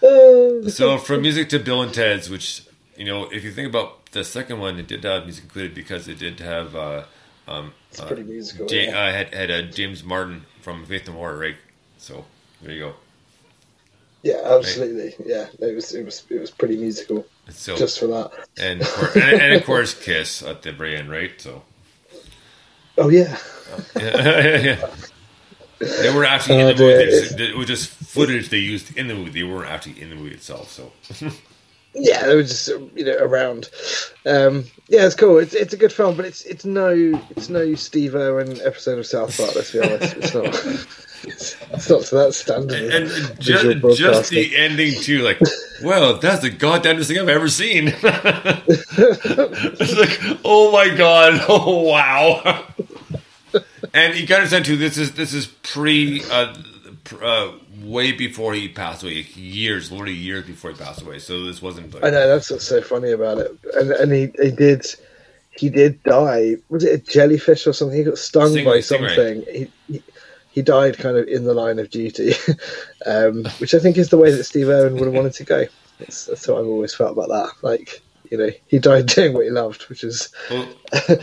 so from music to Bill and Ted's, which you know, if you think about the second one, it did have music included because it did have uh, um, it's pretty musical. Ja- yeah. uh, had had uh, James Martin from Faith No More, right? So there you go. yeah, absolutely. Yeah, it was it was it was pretty musical So just for that. and, course, and and of course Kiss at the very end, right? So Oh yeah, yeah. they were actually in Oh, the movie. They just- It was just footage they used in the movie. They weren't actually in the movie itself. So yeah, they were just you know around. Um, yeah, it's cool. It's it's a good film, but it's it's no it's no Steve Irwin episode of South Park. Let's be honest, it's not. It's, not to that standard. of and just, just the ending too, like, well, that's the goddamnest thing I've ever seen. it's like, oh my god, oh wow. And you gotta understand too, this is this is pre, uh, pr- uh, way before he passed away, years, literally years before he passed away. So this wasn't. Like, I know that's what's so funny about it, and and he, he did he did die. Was it a jellyfish or something? He got stung Stingray, by something. He, he he died kind of in the line of duty, um, which I think is the way that Steve Irwin would have wanted to go. That's, that's what I've always felt about that. Like you know, he died doing what he loved, which is Well,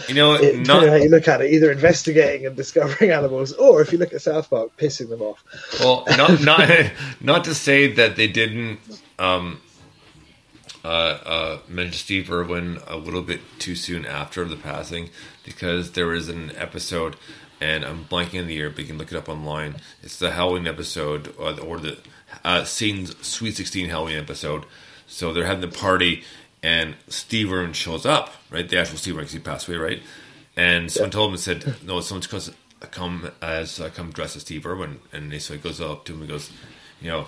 you know, it, not how you look at it, either investigating and discovering animals, or if you look at South Park, pissing them off. Well, not not not to say that they didn't um, uh, uh, mention Steve Irwin a little bit too soon after the passing, because there was an episode, and I'm blanking on the year, but you can look it up online. It's the Halloween episode, or the, or the uh, seen Sweet Sixteen Halloween episode, so they're having the party, and Steve Irwin shows up, right? The actual Steve Irwin, 'cause he passed away, right? And someone told him and said, "No, someone's to come as uh, come dressed as Steve Irwin," and he, so he goes up to him and goes, "You know,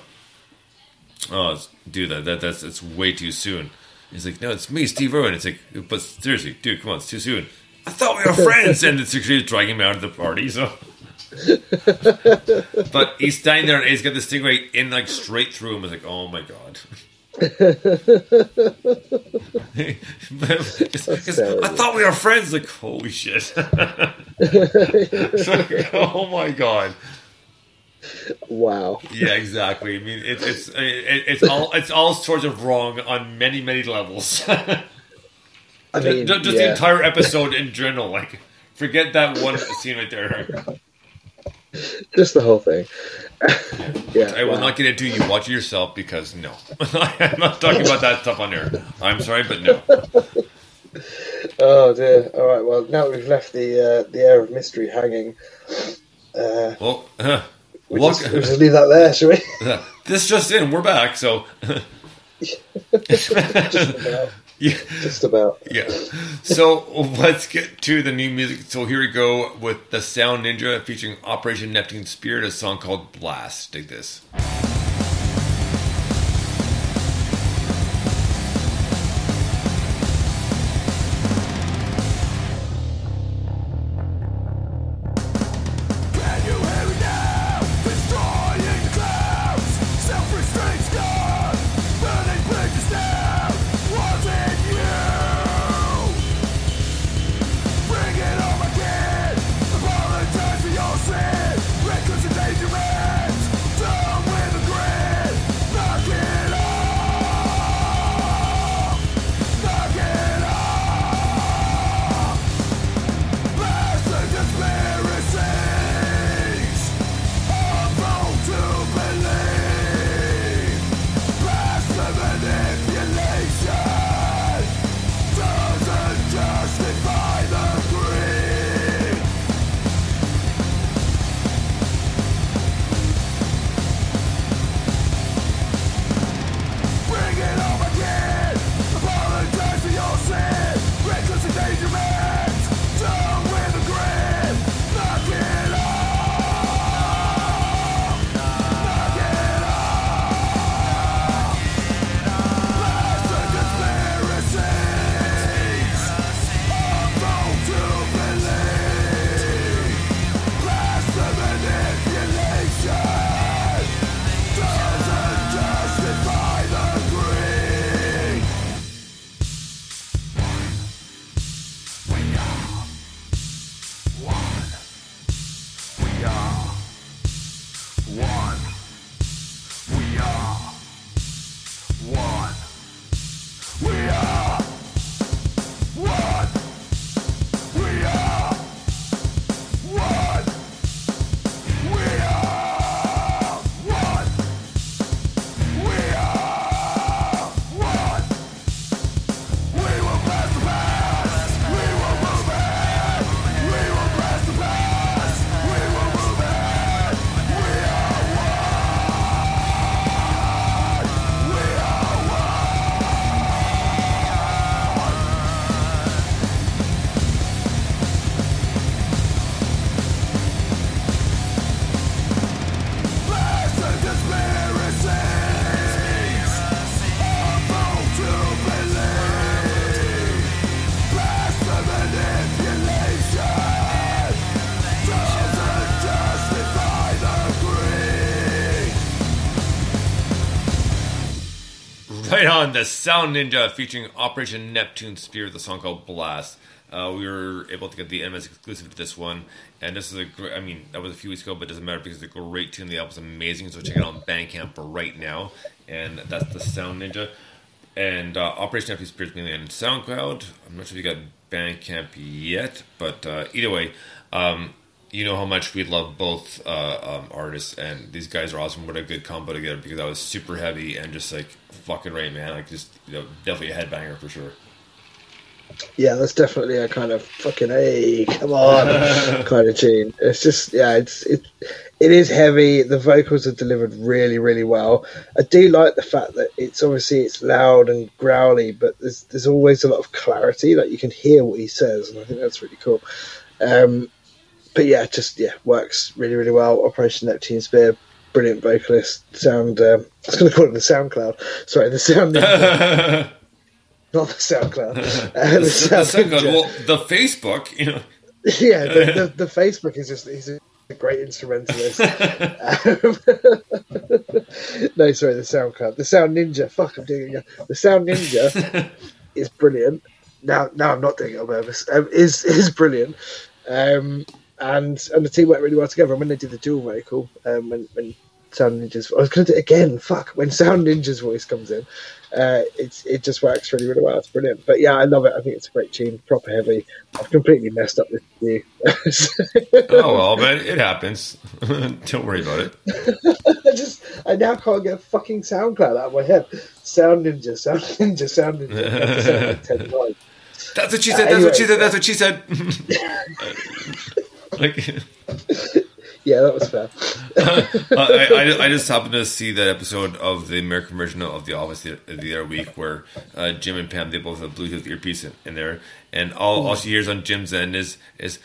oh, dude, that, that that's it's way too soon." He's like, "No, it's me, Steve Irwin." It's like, but seriously, dude, come on, it's too soon. I thought we were friends, and it's is dragging him out of the party. So, but he's standing there and he's got the stingray in like straight through him. It's like, oh my god. But it's- it's- I thought we were friends. Like, holy shit! Like, oh my god! Wow. Yeah, exactly. I mean, it, it's it, it's all it's all sorts of wrong on many many levels. I mean, just just the entire episode in general. Like, forget that one scene right there. just the whole thing. yeah. I will wow. not get into. You watch it yourself because no, I'm not talking about that stuff on air. I'm sorry, but no. Oh dear. All right. Well, now we've left the uh, the air of mystery hanging. Uh, Well, uh, we just, we just leave that there, shall we? this just in. We're back. So. Yeah. Just about. Yeah. So let's get to the new music. So here we go with the Sound Ninja featuring Operation Neptune Spear, a song called Blast. Dig this. On, the Sound Ninja featuring Operation Neptune Spear, the song called Blast. Uh, we were able to get the MS exclusive to this one, and this is a great. I mean, that was a few weeks ago, but it doesn't matter because it's a great tune. The album's amazing, so check it out on Bandcamp right now. And that's the Sound Ninja. And uh, Operation Neptune Spear's mainly on SoundCloud. I'm not sure if you got Bandcamp yet, but uh, either way, um, you know how much we love both uh, um, artists, and these guys are awesome. What a good combo together because that was super heavy and just like fucking right, man. Like just you know, definitely a headbanger for sure. Yeah, that's definitely a kind of fucking hey, come on kind of tune. It's just yeah, it's it it is heavy. The vocals are delivered really, really well. I do like the fact that it's obviously it's loud and growly, but there's there's always a lot of clarity. Like you can hear what he says, and I think that's really cool. Um, but yeah, just yeah, works really, really well. Operation Neptune Spear, brilliant vocalist. Sound. Um, I was going to call it the SoundCloud. Sorry, the sound. Ninja, not the SoundCloud. Uh, the The sound second, Ninja. well, the Facebook, you know, yeah, the, the, the Facebook is just he's a great instrumentalist. um, no, sorry, the SoundCloud, the Sound Ninja. Fuck, I'm doing it again. The Sound Ninja is brilliant. Now, now I'm not doing it on purpose. Um, is is brilliant. Um, and and the team worked really well together. And when they did the dual vocal, um, when, when Sound Ninja's, I was going to do it again. Fuck, when Sound Ninja's voice comes in, uh, it's it just works really really well. It's brilliant. But yeah, I love it. I think it's a great tune, proper heavy. I've completely messed up this review. oh well, man, it happens. Don't worry about it. I just I now can't get fucking SoundCloud out of my head. Sound Ninja, Sound Ninja, Sound Ninja. I have to say it like That's what she said. That's what she said. That's what she said. Like, Yeah, that was fair. I, I, I just happened to see that episode of the American version of The Office the, the other week where uh, Jim and Pam they both have Bluetooth earpiece in, in there, and all, all she hears on Jim's end is is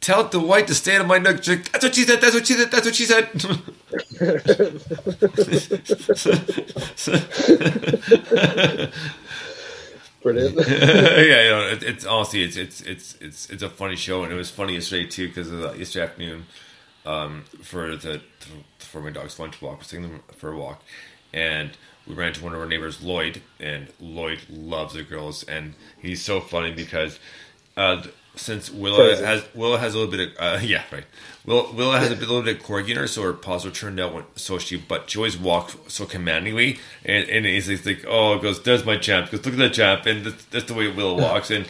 tell the white to stay on my. Like, That's what she said. That's what she said. That's what she said. Brilliant. yeah, you know, it, it's honestly it's it's it's it's it's a funny show, and it was funny yesterday too because yesterday afternoon, um, for the for my dog's lunch walk, we're taking them for a walk, and we ran into one of our neighbors, Lloyd, and Lloyd loves the girls, and he's so funny because, uh, since Willow Crazy. has Willow has a little bit of uh, yeah right, Willow, Willow has a bit, little bit of corgi in her, so her paws turned out when, so she but she always walked so commandingly, and and he's like, like oh, it goes there's my champ, goes look at that champ, and that's, that's the way Willow walks, and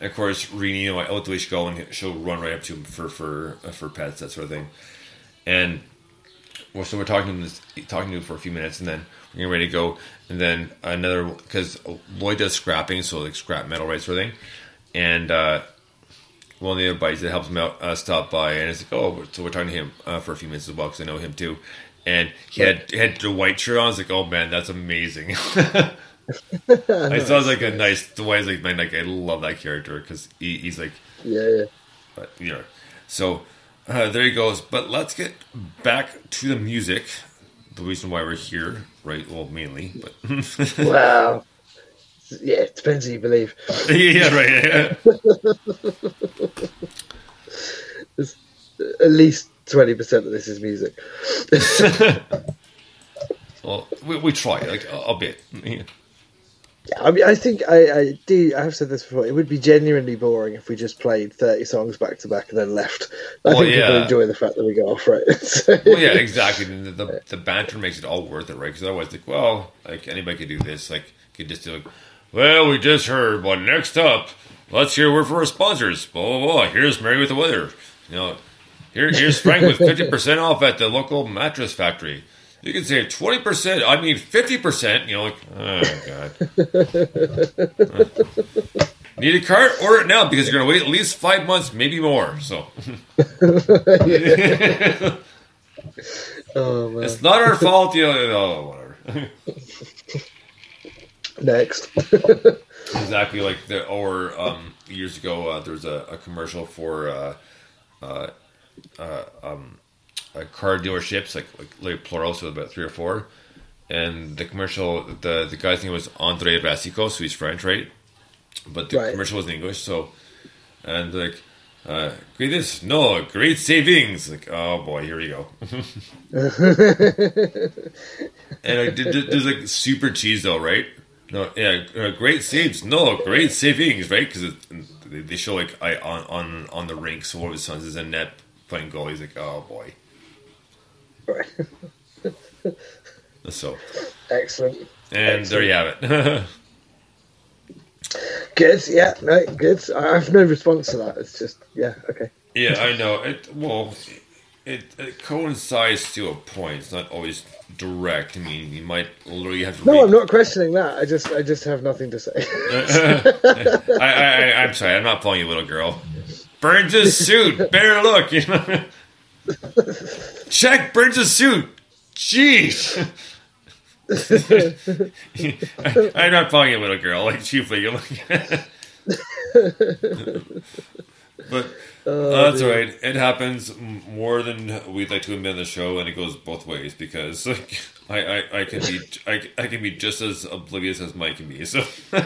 of course Rini, you know, out the way she go, and she'll run right up to him for for uh, for pets that sort of thing, and well, so we're talking to him, this, talking to him for a few minutes, and then we're getting ready to go, and then another because Lloyd does scrapping, so like scrap metal, right, sort of thing, and uh, one of the other buddies that helps him out uh, stopped by, and it's like, oh, so we're talking to him uh, for a few minutes as well because I know him too, and he had he had the white shirt on. I was like, oh man, that's amazing. I sounds like a nice. The way like man, like I love that character because he, he's like Yeah, yeah. but you know, so uh, there he goes. But let's get back to the music. The reason why we're here, right? Well, mainly, but Wow. Yeah, it depends who you believe. yeah, right. Yeah. At least 20% of this is music. Well, we, we try like a, a bit. Yeah. I mean, I think I, I do. I have said this before. It would be genuinely boring if we just played thirty songs back to back and then left. I Well, think people yeah. enjoy the fact that we go off right. So- Well, yeah, exactly. The, the, the banter makes it all worth it, right? Because otherwise, like, well, like anybody could do this. Like, could just do like, well, we just heard. But next up, let's hear a word for our sponsors. Blah blah blah. Here's Mary with the weather. You know, here here's Frank with fifty percent off at the local mattress factory. You can save twenty percent. I mean, fifty percent. You know, like, oh god. Need a cart? Order it now because you're gonna wait at least five months, maybe more. So. oh man. It's not our fault, you know. Oh, whatever. Next. exactly like the or um, years ago, uh, there was a, a commercial for uh, uh, uh, um, uh, car dealerships, like like, like plural, so about three or four. And the commercial, the the guy's name was Andre Rasico, so he's French, right? But the Right. commercial was in English, so and like. Uh, great this no great savings like oh boy here we go and I did, did- there's like super cheese though, right? No, yeah, uh, great saves. No, great savings, right? Because they, show like I on on on the rink. So one of his sons is a net playing goal. He's like, oh boy. Right. So Excellent. and there you have it. Good. Yeah. No. Good. I have no response to that. It's just yeah. Okay. yeah, I know it. Well, it, it coincides to a point. It's not always direct. I mean, you might literally have to. No, read- I'm not questioning that. I just I just have nothing to say. I, I, I, I'm sorry. I'm not following you, little girl. Burns suit. Better look. You know. Check burns suit. Jeez. I'm not calling you little girl, like chiefly. You're like, but uh, that's all right. It happens more than we'd like to admit on the show, and it goes both ways because like, I, I, I can be I, I can be just as oblivious as Mike can be. So I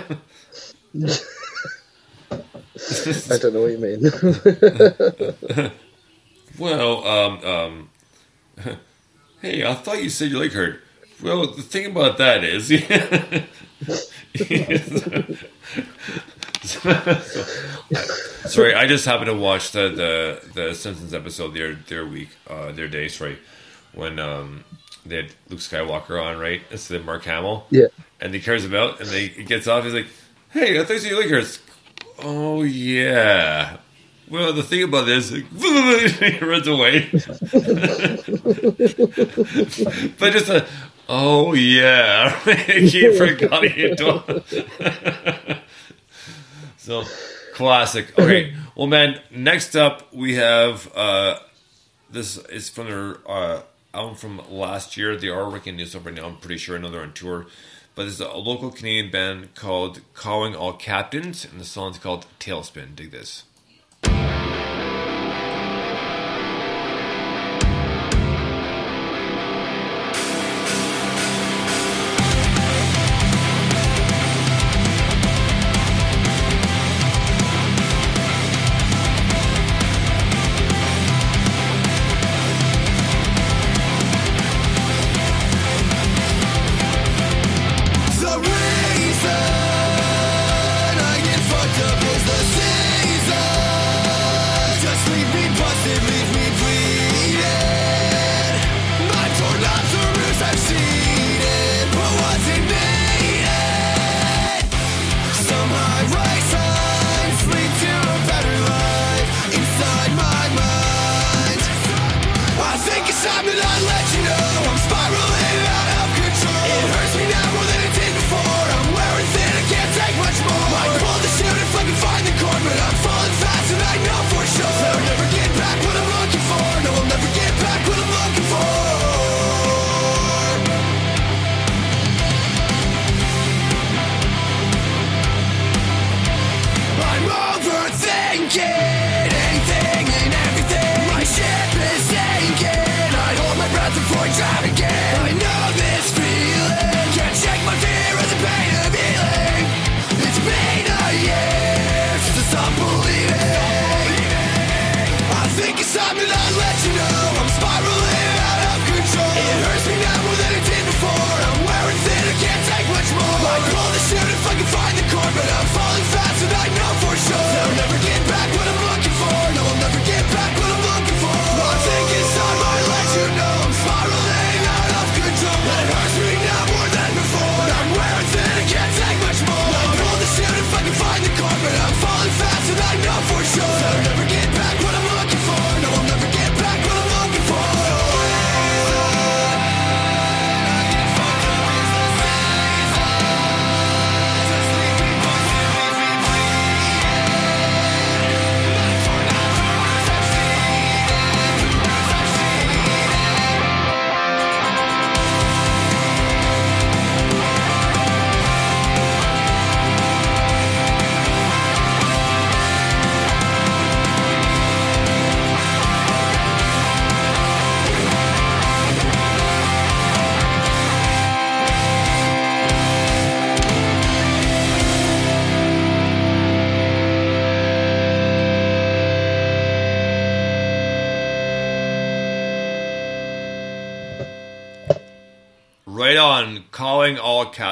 don't know what you mean. well, um, um, hey, I thought you said your leg hurt. Well, the thing about that is, sorry, I just happened to watch the the, the Simpsons episode their their week, uh, their day, sorry, when um they had Luke Skywalker on, right? Instead of Mark Hamill, yeah. and he cares about, and they he gets off. He's like, "Hey, I thought you said your leg. Oh yeah. Well, the thing about this, he runs away. but just a, oh yeah, he forgot he had done. So classic. Okay, well, man. Next up, we have uh, this is from their uh, album from last year. They are working new stuff right now. I'm pretty sure. I know they're on tour. But there's a local Canadian band called Calling All Captains, and the song's called Tailspin. Dig this.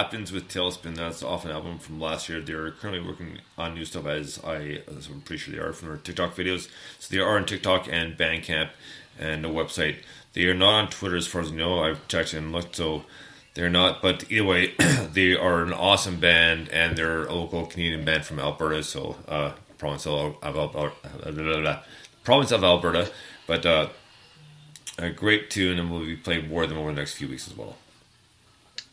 Captains with Tailspin. That's off an album from last year. They're currently working on new stuff, as I, as I'm pretty sure they are from their TikTok videos. So they are on TikTok and Bandcamp and the website. They are not on Twitter, as far as I know. I've checked and looked, so they're not. But either way, they are an awesome band, and they're a local Canadian band from Alberta. So uh, province of Alberta, province of Alberta. But uh, a great tune, and we'll be playing more of them over the next few weeks as well.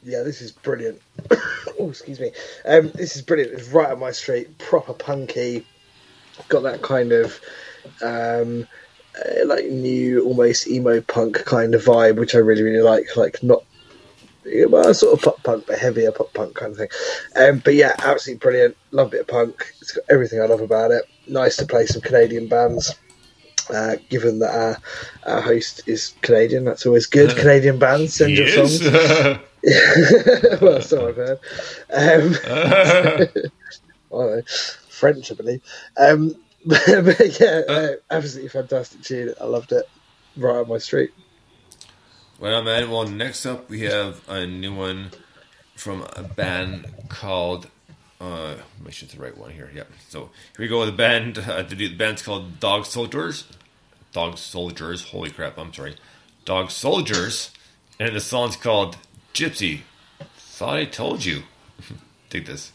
Yeah, this is brilliant. oh, excuse me. Um, this is brilliant. It's right up my street. Proper punky. Got that kind of um, uh, like new, almost emo punk kind of vibe, which I really really like. Like not well, sort of pop punk, but heavier pop punk kind of thing. Um, but yeah, absolutely brilliant. Love a bit of punk. It's got everything I love about it. Nice to play some Canadian bands. Uh, given that our, our host is Canadian, that's always good. Canadian bands send your songs. well, so I've heard. Um, I French, I believe. Um, but yeah, uh, absolutely fantastic tune. I loved it. Right on my street. Well, man. Well, next up we have a new one from a band called. Uh, make sure it's the right one here. Yeah. So here we go. With the band. Uh, the, the band's called Dog Soldiers. Dog Soldiers. Holy crap! I'm sorry. Dog Soldiers, and the song's called Gypsy. Thought I told you. Take this.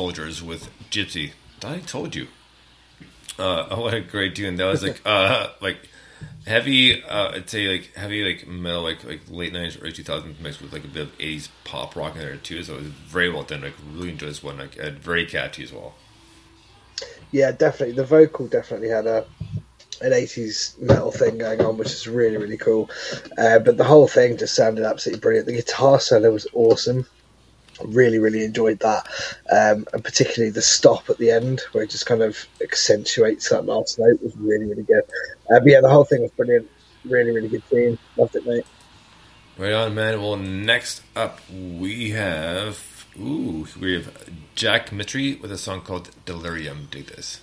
Soldiers with Gypsy. I told you. Uh, oh, what a great tune. That was like uh like heavy uh I'd say like heavy like metal like like late nineties early two thousands mixed with like a bit of eighties pop rock in there too. So it was very well done. Like really enjoyed this one. Like very catchy as well. Yeah, definitely. The vocal definitely had a an 80s metal thing going on, which is really, really cool. Uh, but the whole thing just sounded absolutely brilliant. The guitar solo was awesome. Really, really enjoyed that. Um, and particularly the stop at the end, where it just kind of accentuates that last note, was really, really good. Uh, but yeah, the whole thing was brilliant. Really, really good tune. Loved it, mate. Right on, man. Well, next up we have ooh we have Jack Mitri with a song called Delirium. Dig this.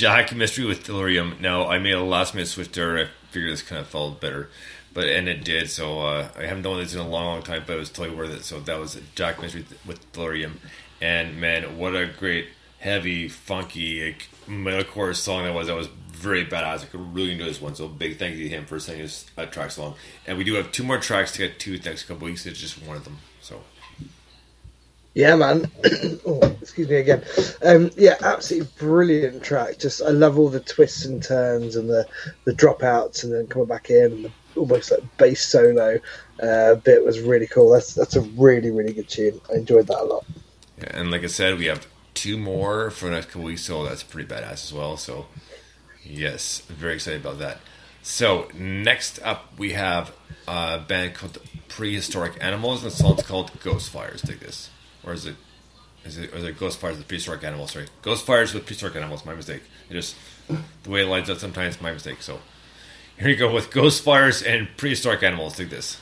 Jack Mystery with Delirium. Now, I made a last minute switch there. I figured this kind of felt better, but and it did. So uh, I haven't done this in a long, long time, but it was totally worth it. So that was Jack Mystery with Delirium, and man, what a great, heavy, funky like, metalcore song that was. That was very badass. I could really enjoy this one. So big thank you to him for sending us uh, tracks along. And we do have two more tracks to get to next couple weeks. It's just one of them. So Yeah, man. oh, excuse me again. Um, yeah, absolutely brilliant track. Just I love all the twists and turns and the the dropouts and then coming back in and the almost like bass solo uh, bit was really cool. That's that's a really really good tune. I enjoyed that a lot. Yeah, and like I said, we have two more for the next couple weeks, so that's pretty badass as well. So, yes, very excited about that. So, next up, we have a band called Prehistoric Animals, and the song's called Ghost Fires. Dig this. Or is it. Is it, it Ghost Fires with Prehistoric Animals? Sorry. Ghost Fires with Prehistoric Animals, my mistake. It just. The way it lines up sometimes, my mistake. So, here you go with Ghost Fires and Prehistoric Animals. Dig this.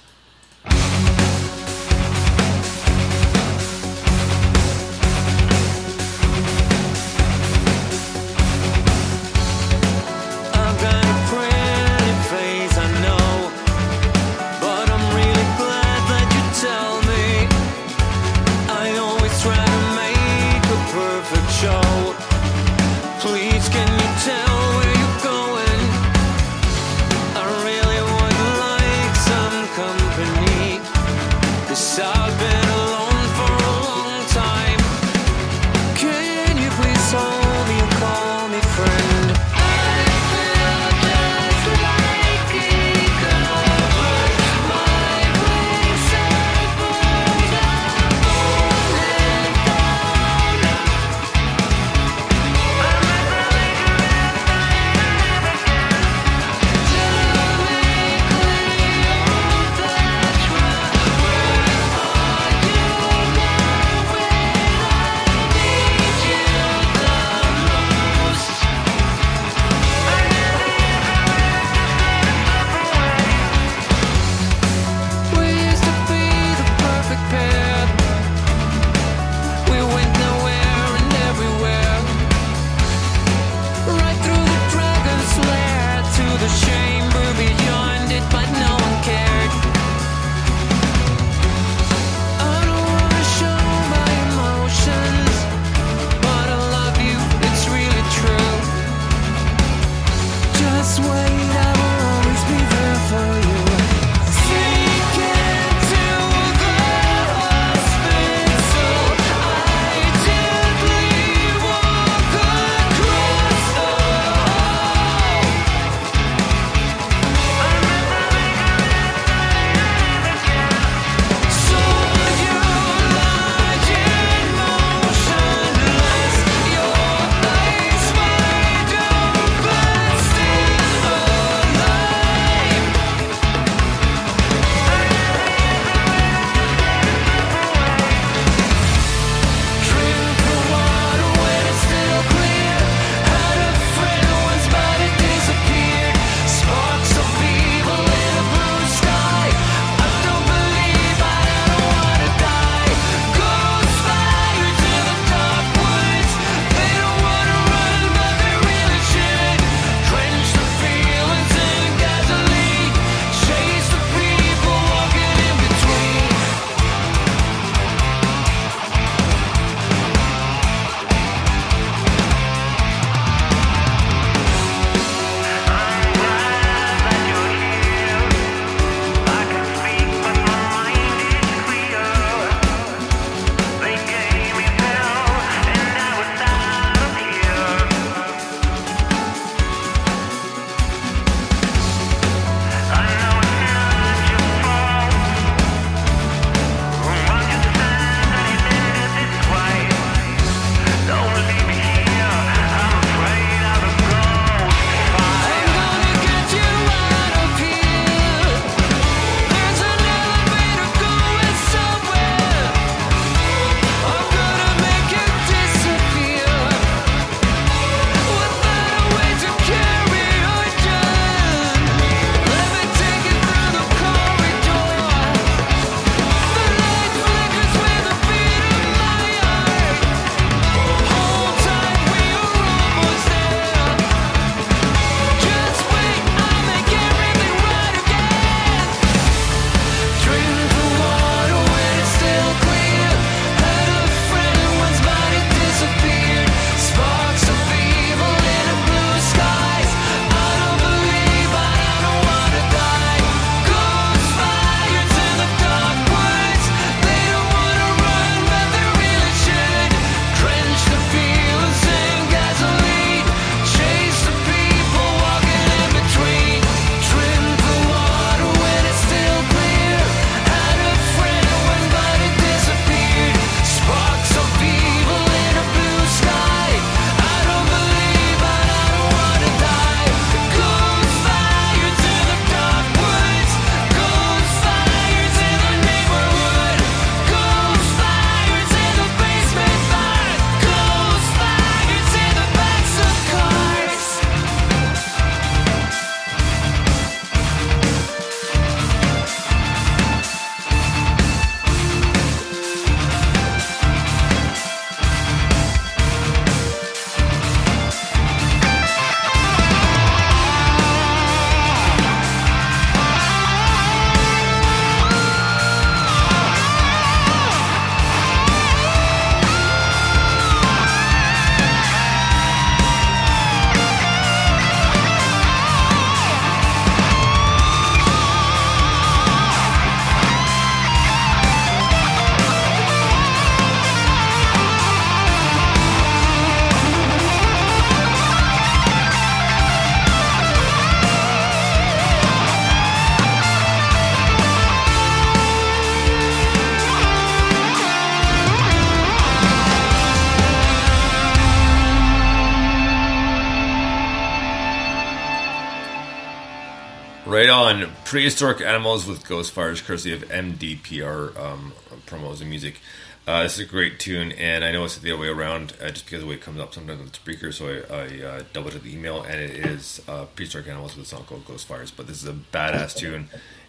Prehistoric Animals with Ghost Fires, courtesy of MDPR um, promos and music. Uh, this is a great tune, and I know it's the other way around uh, just because the way it comes up sometimes on the speaker, so I, I uh, double checked the email, and it is uh, Prehistoric Animals with a song called Ghost Fires. But this is a badass tune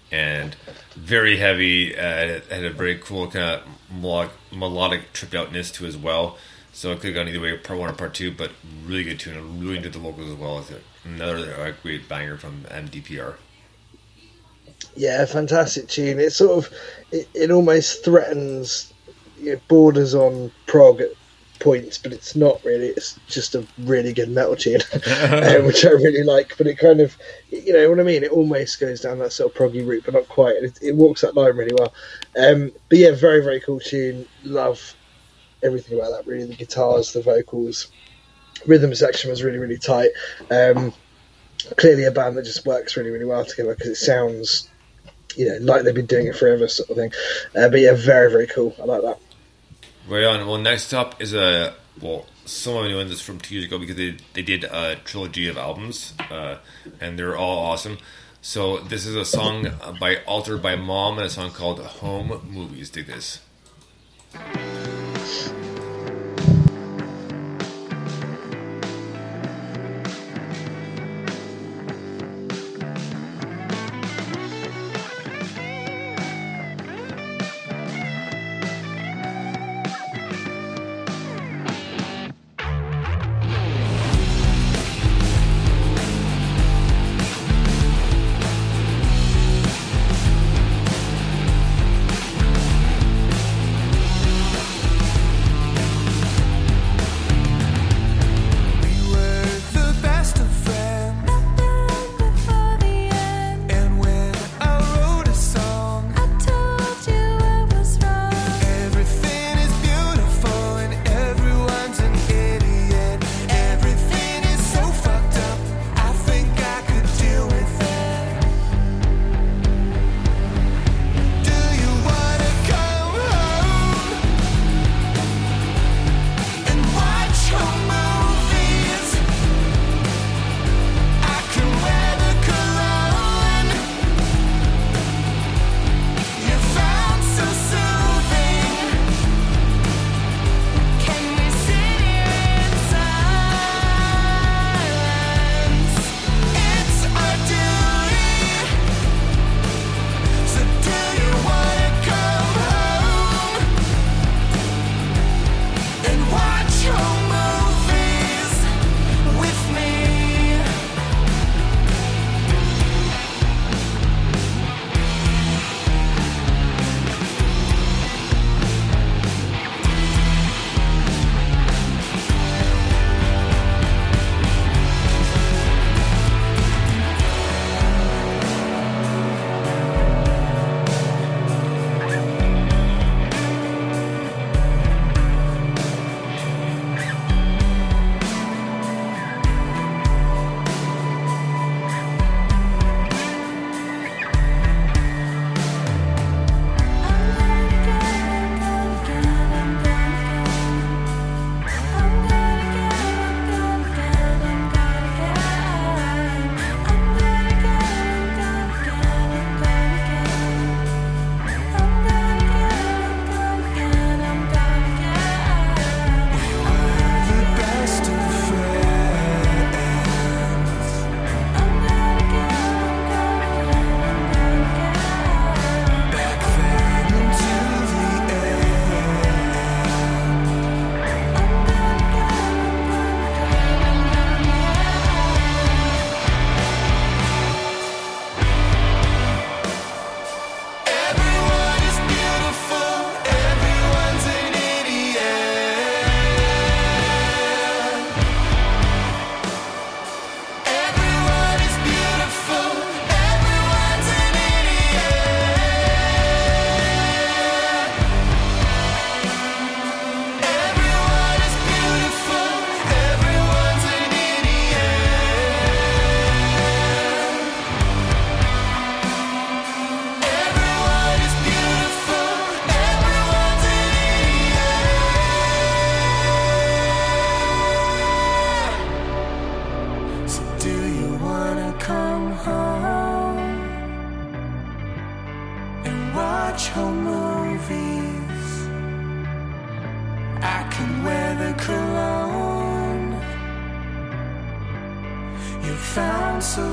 and very heavy. Uh, it had a very cool kind of melodic, tripped outness to as well. So it could have gone either way, part one or part two, but really good tune. I really enjoyed the vocals as well. It's another uh, great banger from MDPR. Yeah, fantastic tune. It sort of, it, it almost threatens, it borders on prog at points, but it's not really. It's just a really good metal tune, uh, which I really like. But it kind of, you know what I mean. It almost goes down that sort of proggy route, but not quite. It, it walks that line really well. Um, but yeah, very very cool tune. Love everything about that. Really, the guitars, the vocals, rhythm section was really really tight. Um, clearly, a band that just works really really well together because it sounds. You know, like they've been doing it forever, sort of thing. Uh, but yeah, very, very cool. I like that. Right on. Well, next up is a well, some of you know this from two years ago because they they did a trilogy of albums, uh, and they're all awesome. So this is a song by altered by Mom and a song called Home Movies. Dig this.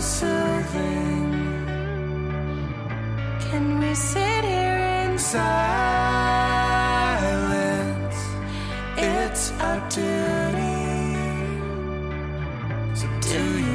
So. Can we sit here in silence? It's our duty. So do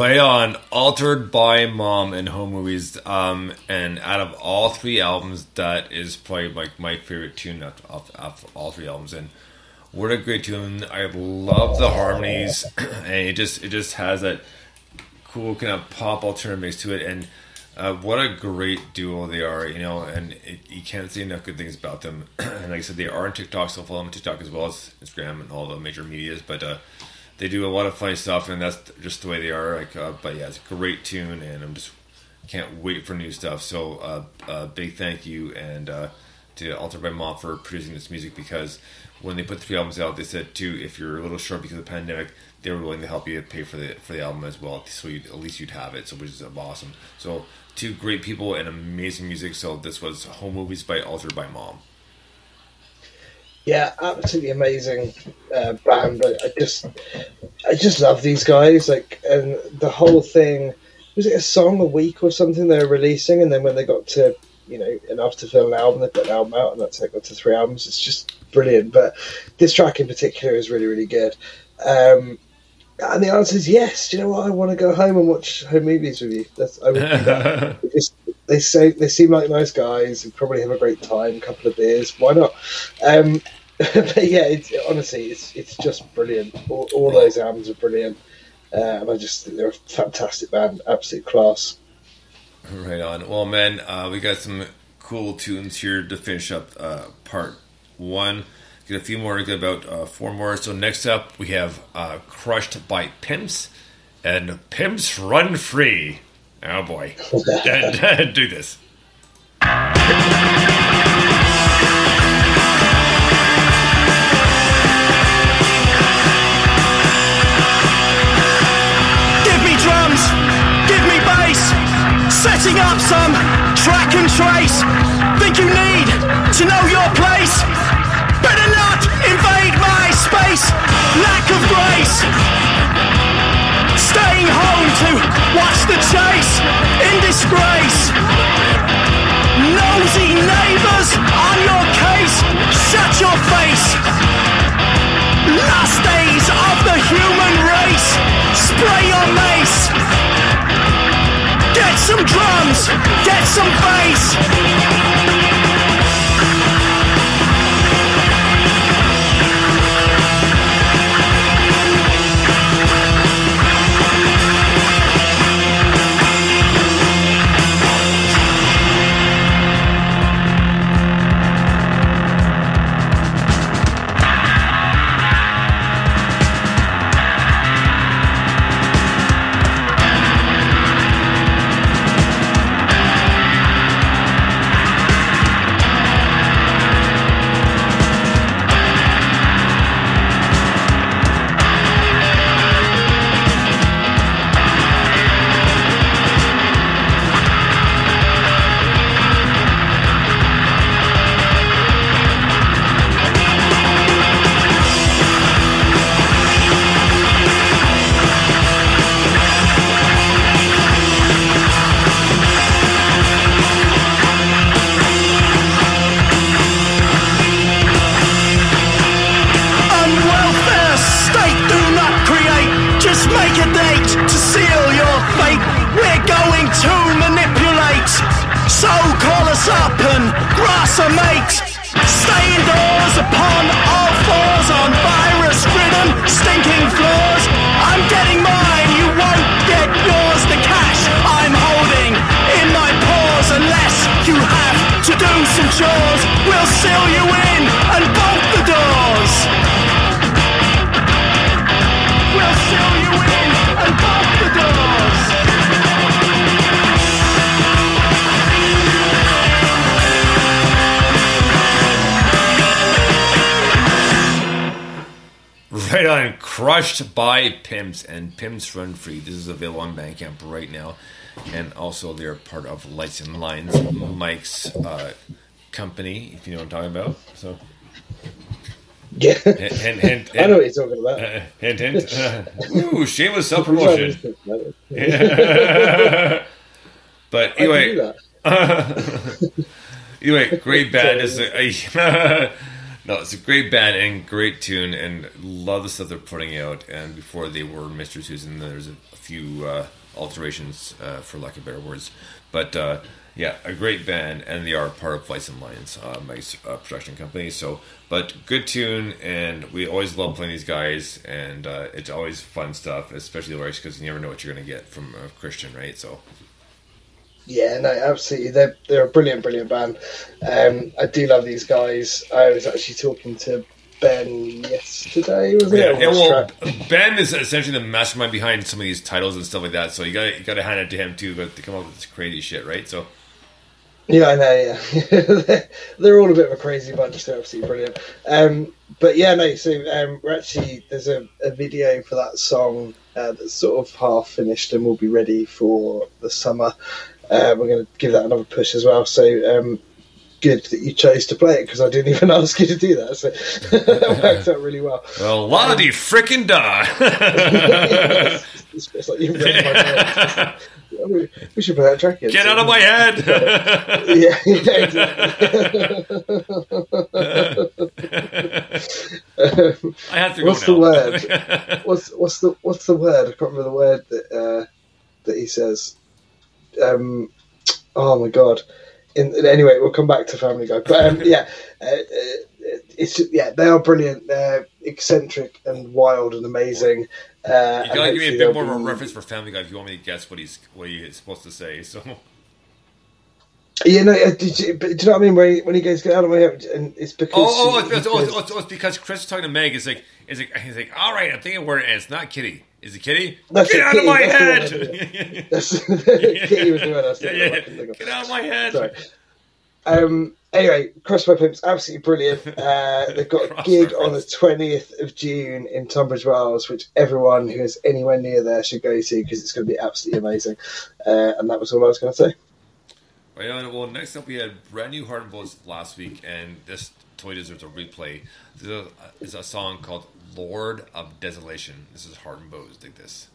Right on, altered by mom and home movies. Um, and out of all three albums, that is probably like my favorite tune of all three albums. And what a great tune! I love the harmonies, and it just it just has that cool kind of pop alternative mix to it. And uh, what a great duo they are, you know. And it, you can't say enough good things about them. and like I said, they are on TikTok, so follow them on TikTok as well as Instagram and all the major medias. But uh, they do a lot of funny stuff, and that's just the way they are. Like, uh, but yeah, it's a great tune, and I'm just can't wait for new stuff. So, uh, uh, big thank you and uh, to Altered by Mom for producing this music because when they put the three albums out, they said too if you're a little short because of the pandemic, they were willing to help you pay for the for the album as well, so at least you'd have it. So, which is awesome. So, two great people and amazing music. So, this was Home Movies by Altered by Mom. Yeah, absolutely amazing uh, band. I, I just, I just love these guys. Like, and the whole thing was it a song a week or something they were releasing, and then when they got to, you know, enough to fill an album, they put an album out, and that's how it got to three albums. It's just brilliant. But this track in particular is really, really good. Um, and the answer is yes. Do you know what? I want to go home and watch home movies with you. That's I would do that. They say they seem like nice guys. who probably have a great time. A couple of beers. Why not? Um, but yeah, it's, honestly, it's it's just brilliant. All, all those albums are brilliant, uh, and I just think they're a fantastic band. Absolute class. Right on. Well, man, uh, we got some cool tunes here to finish up uh, part one. Get a few more to get about uh, four more. So next up, we have uh, "Crushed by Pimps" and "Pimps Run Free." Oh boy, do this. Give me drums, give me bass, setting up some track and trace. Think you need to know your place? Space. Lack of grace. Staying home to watch the chase in disgrace. Nosy neighbors on your case. Shut your face. Last days of the human race. Spray your mace. Get some drums. Get some bass. By Pimps and Pimps Run Free. This is available on Bandcamp right now. And also, they're part of Lights and Lines, Mike's uh, company, if you know what I'm talking about. So, Yeah. hint, hint, hint. I know what you're talking about. Uh, hint, hint. Ooh, shameless self promotion. but I can do anyway, that. anyway, great band. Is a, no, it's a great band and great tune, and love the stuff they're putting out. And before they were Mr. Susan, there's a, a few uh, alterations, uh, for lack of better words. But uh, yeah, a great band, and they are part of Lights and Lions, uh, Mike's uh, production company. So, but good tune, and we always love playing these guys, and uh, it's always fun stuff, especially the lyrics because you never know what you're gonna get from a Christian, right? So. Yeah, no, absolutely. They're they're a brilliant, brilliant band. Um, I do love these guys. I was actually talking to Ben yesterday. Was? Yeah, On yeah, well. Ben is essentially the mastermind behind some of these titles and stuff like that. So you got you got to hand it to him too, but to come up with this crazy shit, right? So Yeah, I know. Yeah, they're, they're all a bit of a crazy bunch. They're absolutely brilliant. Um, but yeah, no. So um, we're actually there's a, a video for that song uh, that's sort of half finished and will be ready for the summer. Uh, we're going to give that another push as well. So um, good that you chose to play it because I didn't even ask you to do that. So that worked out really well. well, la di frickin' da. it's, it's like you read my. We should put that track in. Get out of my head. Yeah, yeah, exactly. I have to go What's now. the word? what's what's the what's the word? I can't remember the word that uh, that he says. Um, oh my god. In, anyway, we'll come back to Family Guy. But um, yeah, uh, uh, it's yeah, they are brilliant. They're eccentric and wild and amazing. Uh, you gotta give me a bit more of a reference for Family Guy if you want me to guess what he's what he's supposed to say. So Yeah, no, uh, did you, but do you know what I mean? When he, when he goes, get out of my head, and it's because. oh oh he- it's, he oh, it's, oh, it's, oh, because Chris is talking to Meg. It's like it's like he's like all right, I'm thinking word and it's not Kitty. Is it Kitty? That's Get out of my that's head. That's Kitty was the word I was Yeah, yeah. I couldn't think of. Get out of my head. Sorry. Um, anyway, Crossbow Pimps, absolutely brilliant. Uh, they've got a gig on the 20th of June in Tunbridge Wells, which everyone who is anywhere near there should go to because it's going to be absolutely amazing. Uh, and that was all I was going to say. Right on. Well, next up we had brand new Heart and Bones last week, and this toy deserves a replay. This is a, is a song called "Lord of Desolation." This is Heart and. Dig this.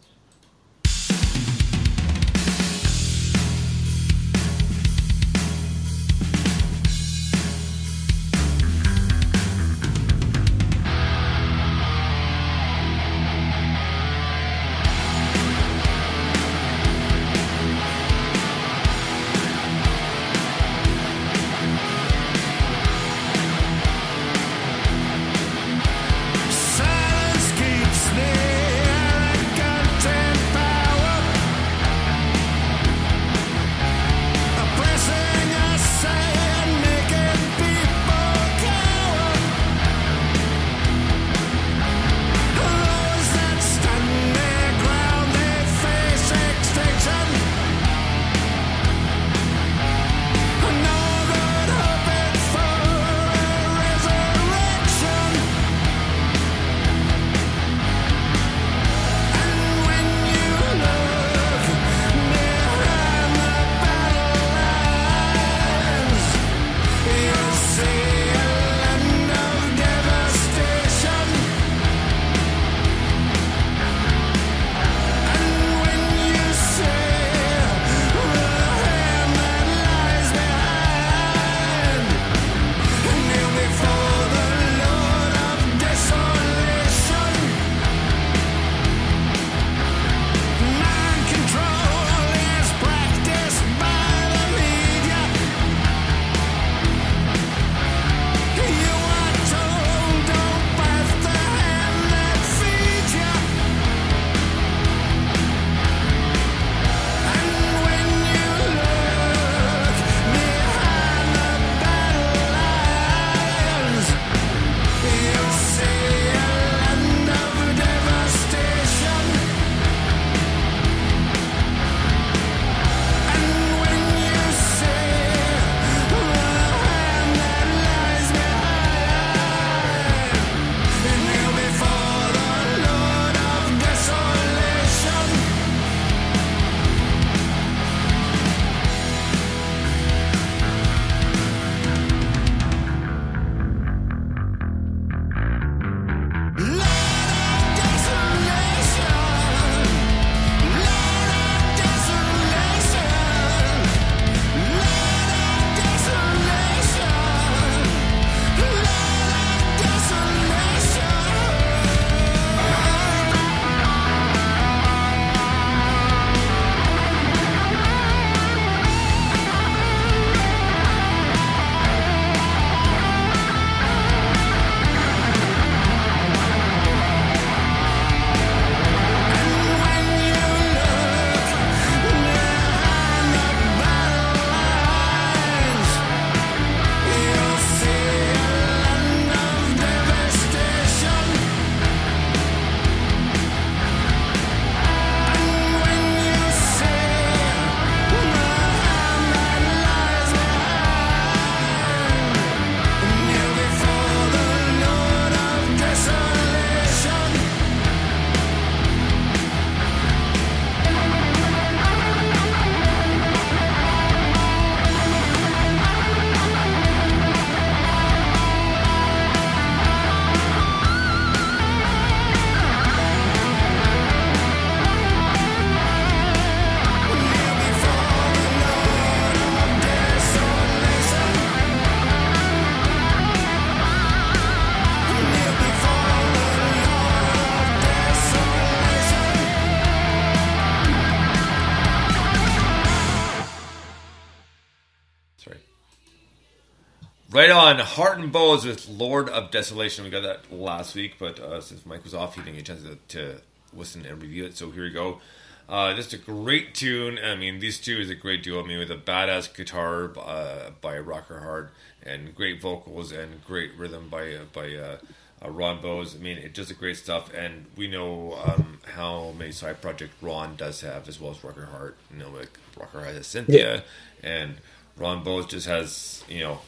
Heart and Bows with Lord of Desolation. We got that last week, but uh, since Mike was off, he didn't get a chance to, to listen and review it. So here we go. Uh, just a great tune. I mean, these two is a great duo. I mean, with a badass guitar uh, by Rocker Hart and great vocals and great rhythm by uh, by uh, uh, Ron Bowes. I mean, it does a great stuff. And we know um, how many side project Ron does have, as well as Rocker Hart. You know, like Rocker has Cynthia, and Ron Bowes just has you know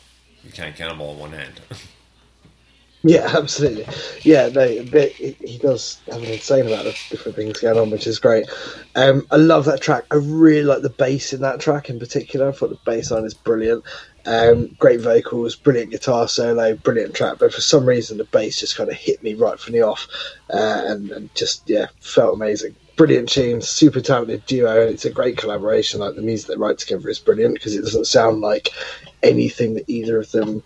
you can't count them all in one hand. Yeah, absolutely. Yeah, no, but he he does have an insane amount of different things going on, which is great. Um, I love that track. I really like the bass in that track in particular. I thought the bass line is brilliant. Um, great vocals, brilliant guitar solo, brilliant track. But for some reason, the bass just kind of hit me right from the off, uh, and, and just yeah, felt amazing. Brilliant team, super talented duo, and it's a great collaboration. Like the music they write together is brilliant because it doesn't sound like anything that either of them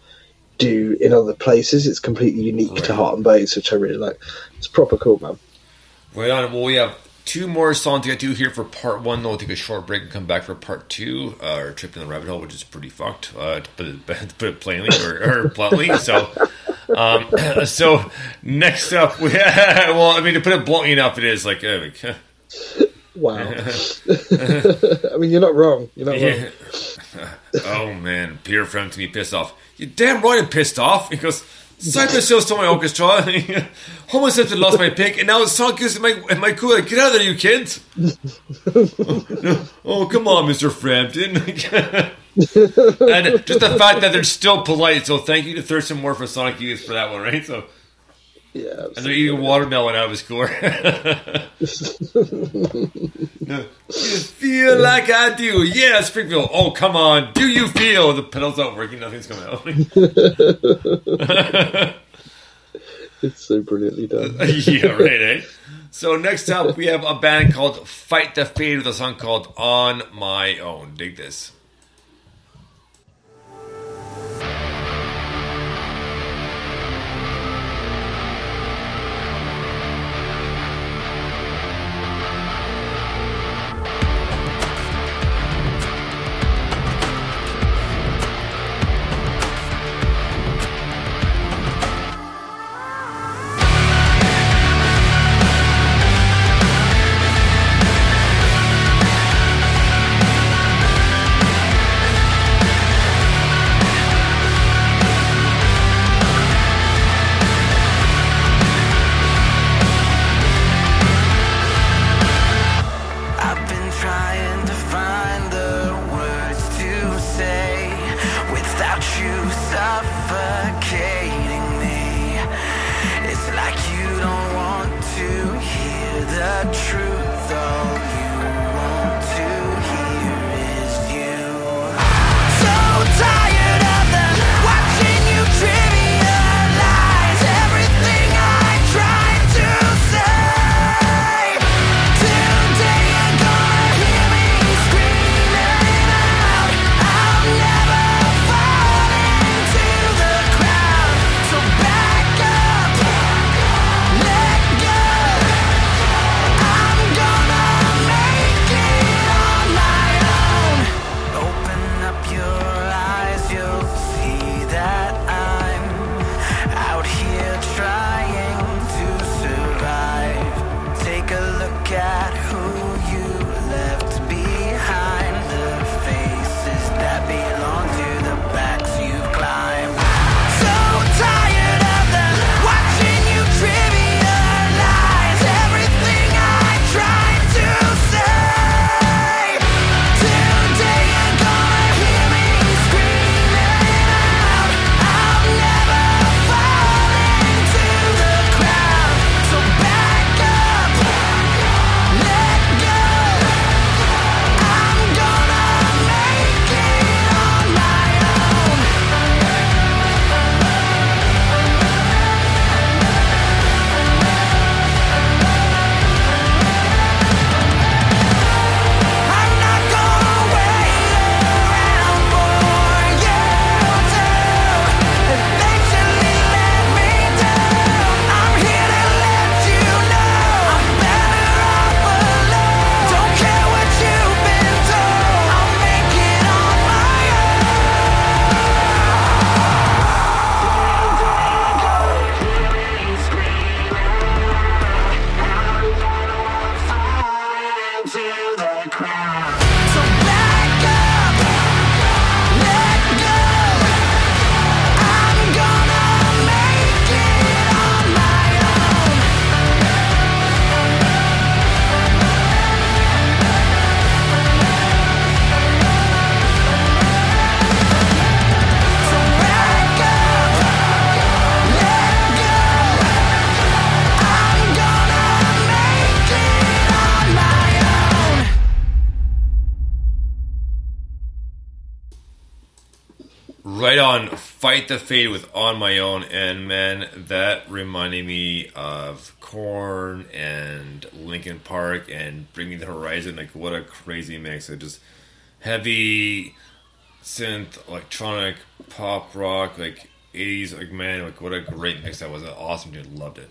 do in other places. It's completely unique to Heart and Bones, which I really like. It's proper cool, man. Right on. Well, we have two more songs to get to here for part one. Though we'll take a short break and come back for part two, uh, or trip in the rabbit hole, which is pretty fucked, uh, to put it to put it plainly or, or bluntly. So, um, so next up, we well, I mean, to put it bluntly enough, it is like. Uh, like, Wow. I mean, you're not wrong. You're not wrong. oh man, Peter to me pissed off. You're damn right I'm pissed off. because. Cypress Hills to my orchestra. Homer Simpson lost my pick, and now the song in my my cool. Get out of there, you kids! oh come on, Mister Frampton. and just the fact that they're still polite. So thank you to Thurston Moore for Sonic Youth for that one, right? So Yeah. and they're eating watermelon out of his. No. You feel like I do. Yeah, Springfield. Oh, come on. Do you feel? The pedal's not working. Nothing's coming out. It's so brilliantly done. yeah, right, eh? So next up, we have a band called Fight the Fade with a song called On My Own. Dig this. Fight the Fade with on my own, and man, that reminded me of Korn and Linkin Park and Bring Me the Horizon. Like, what a crazy mix! Of just heavy synth, electronic, pop rock, like '80s. Like, man, like what a great mix that was! Awesome, dude, loved it.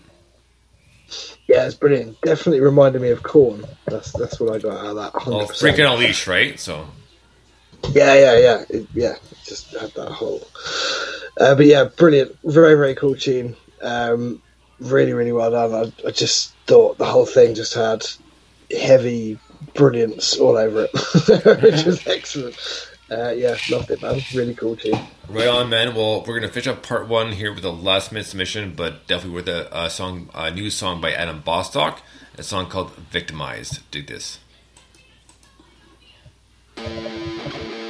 Yeah, it's brilliant. Definitely reminded me of Korn. That's that's what I got out of that. 100%. Oh, freaking Unleash, right? So, Yeah, yeah, yeah, it, yeah. Just had that whole. Uh, but yeah, brilliant. Very, very cool tune. Um, really, really well done. I, I just thought the whole thing just had heavy brilliance all over it, which was excellent. Uh, yeah, loved it, man. Really cool tune. right on, man. Well, we're gonna finish up part one here with a last minute submission, but definitely with a, a song, a new song by Adam Bostock, a song called "Victimized." Dig this. Thank you.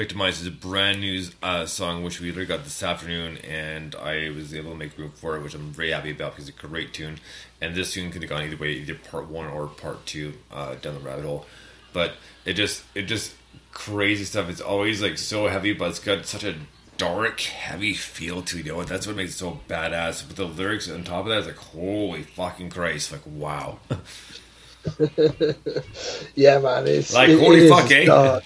"Victimized" is a brand new uh, song which we literally got this afternoon, and I was able to make room for it, which I'm very happy about because it's a great tune. And this tune could have gone either way, either part one or part two uh, down the rabbit hole. But it just, it just crazy stuff. It's always like so heavy, but it's got such a dark, heavy feel to it. You know, that's what makes it so badass. But the lyrics on top of that is like, holy fucking Christ! Like, wow. Yeah, man. It's Like, it- holy it fuck, eh? dark.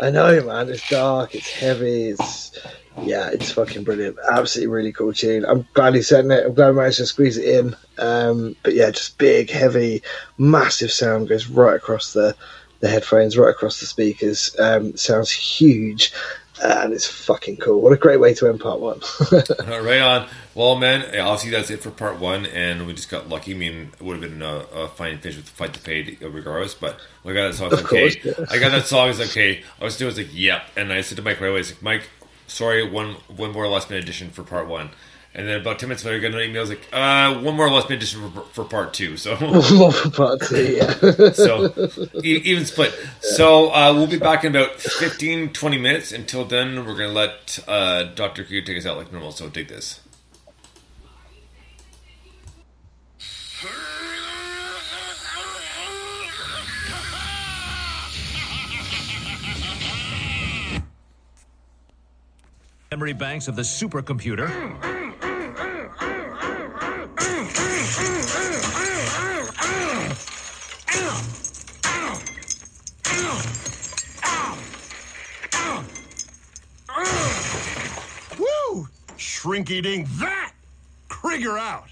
I know, man. It's dark. It's heavy. It's yeah, it's fucking brilliant. Absolutely really cool tune. I'm glad he sent it. I'm glad I managed to squeeze it in. Um, but yeah, just big, heavy, massive sound goes right across the the headphones, right across the speakers. Um, sounds huge, and it's fucking cool. What a great way to end part one. Right on. Well, man, obviously that's it for part one, and we just got lucky. I mean, it would have been a, a fine finish with the fight to fade regardless, but we got that song. Of okay. course, yeah. I got that song. It's okay. I was doing. I was like, yep. And I said to Mike right away, I was like, Mike, sorry, one one more last minute addition for part one. And then about ten minutes later, I got an email. I was like, uh, one more last minute addition for, for part two. So. More for part two, yeah. so e- even split so uh, we'll be back in about 15 20 minutes until then we're gonna let uh, dr q take us out like normal so dig this memory banks of the supercomputer. Woo! Shrink eating that! Krieger out!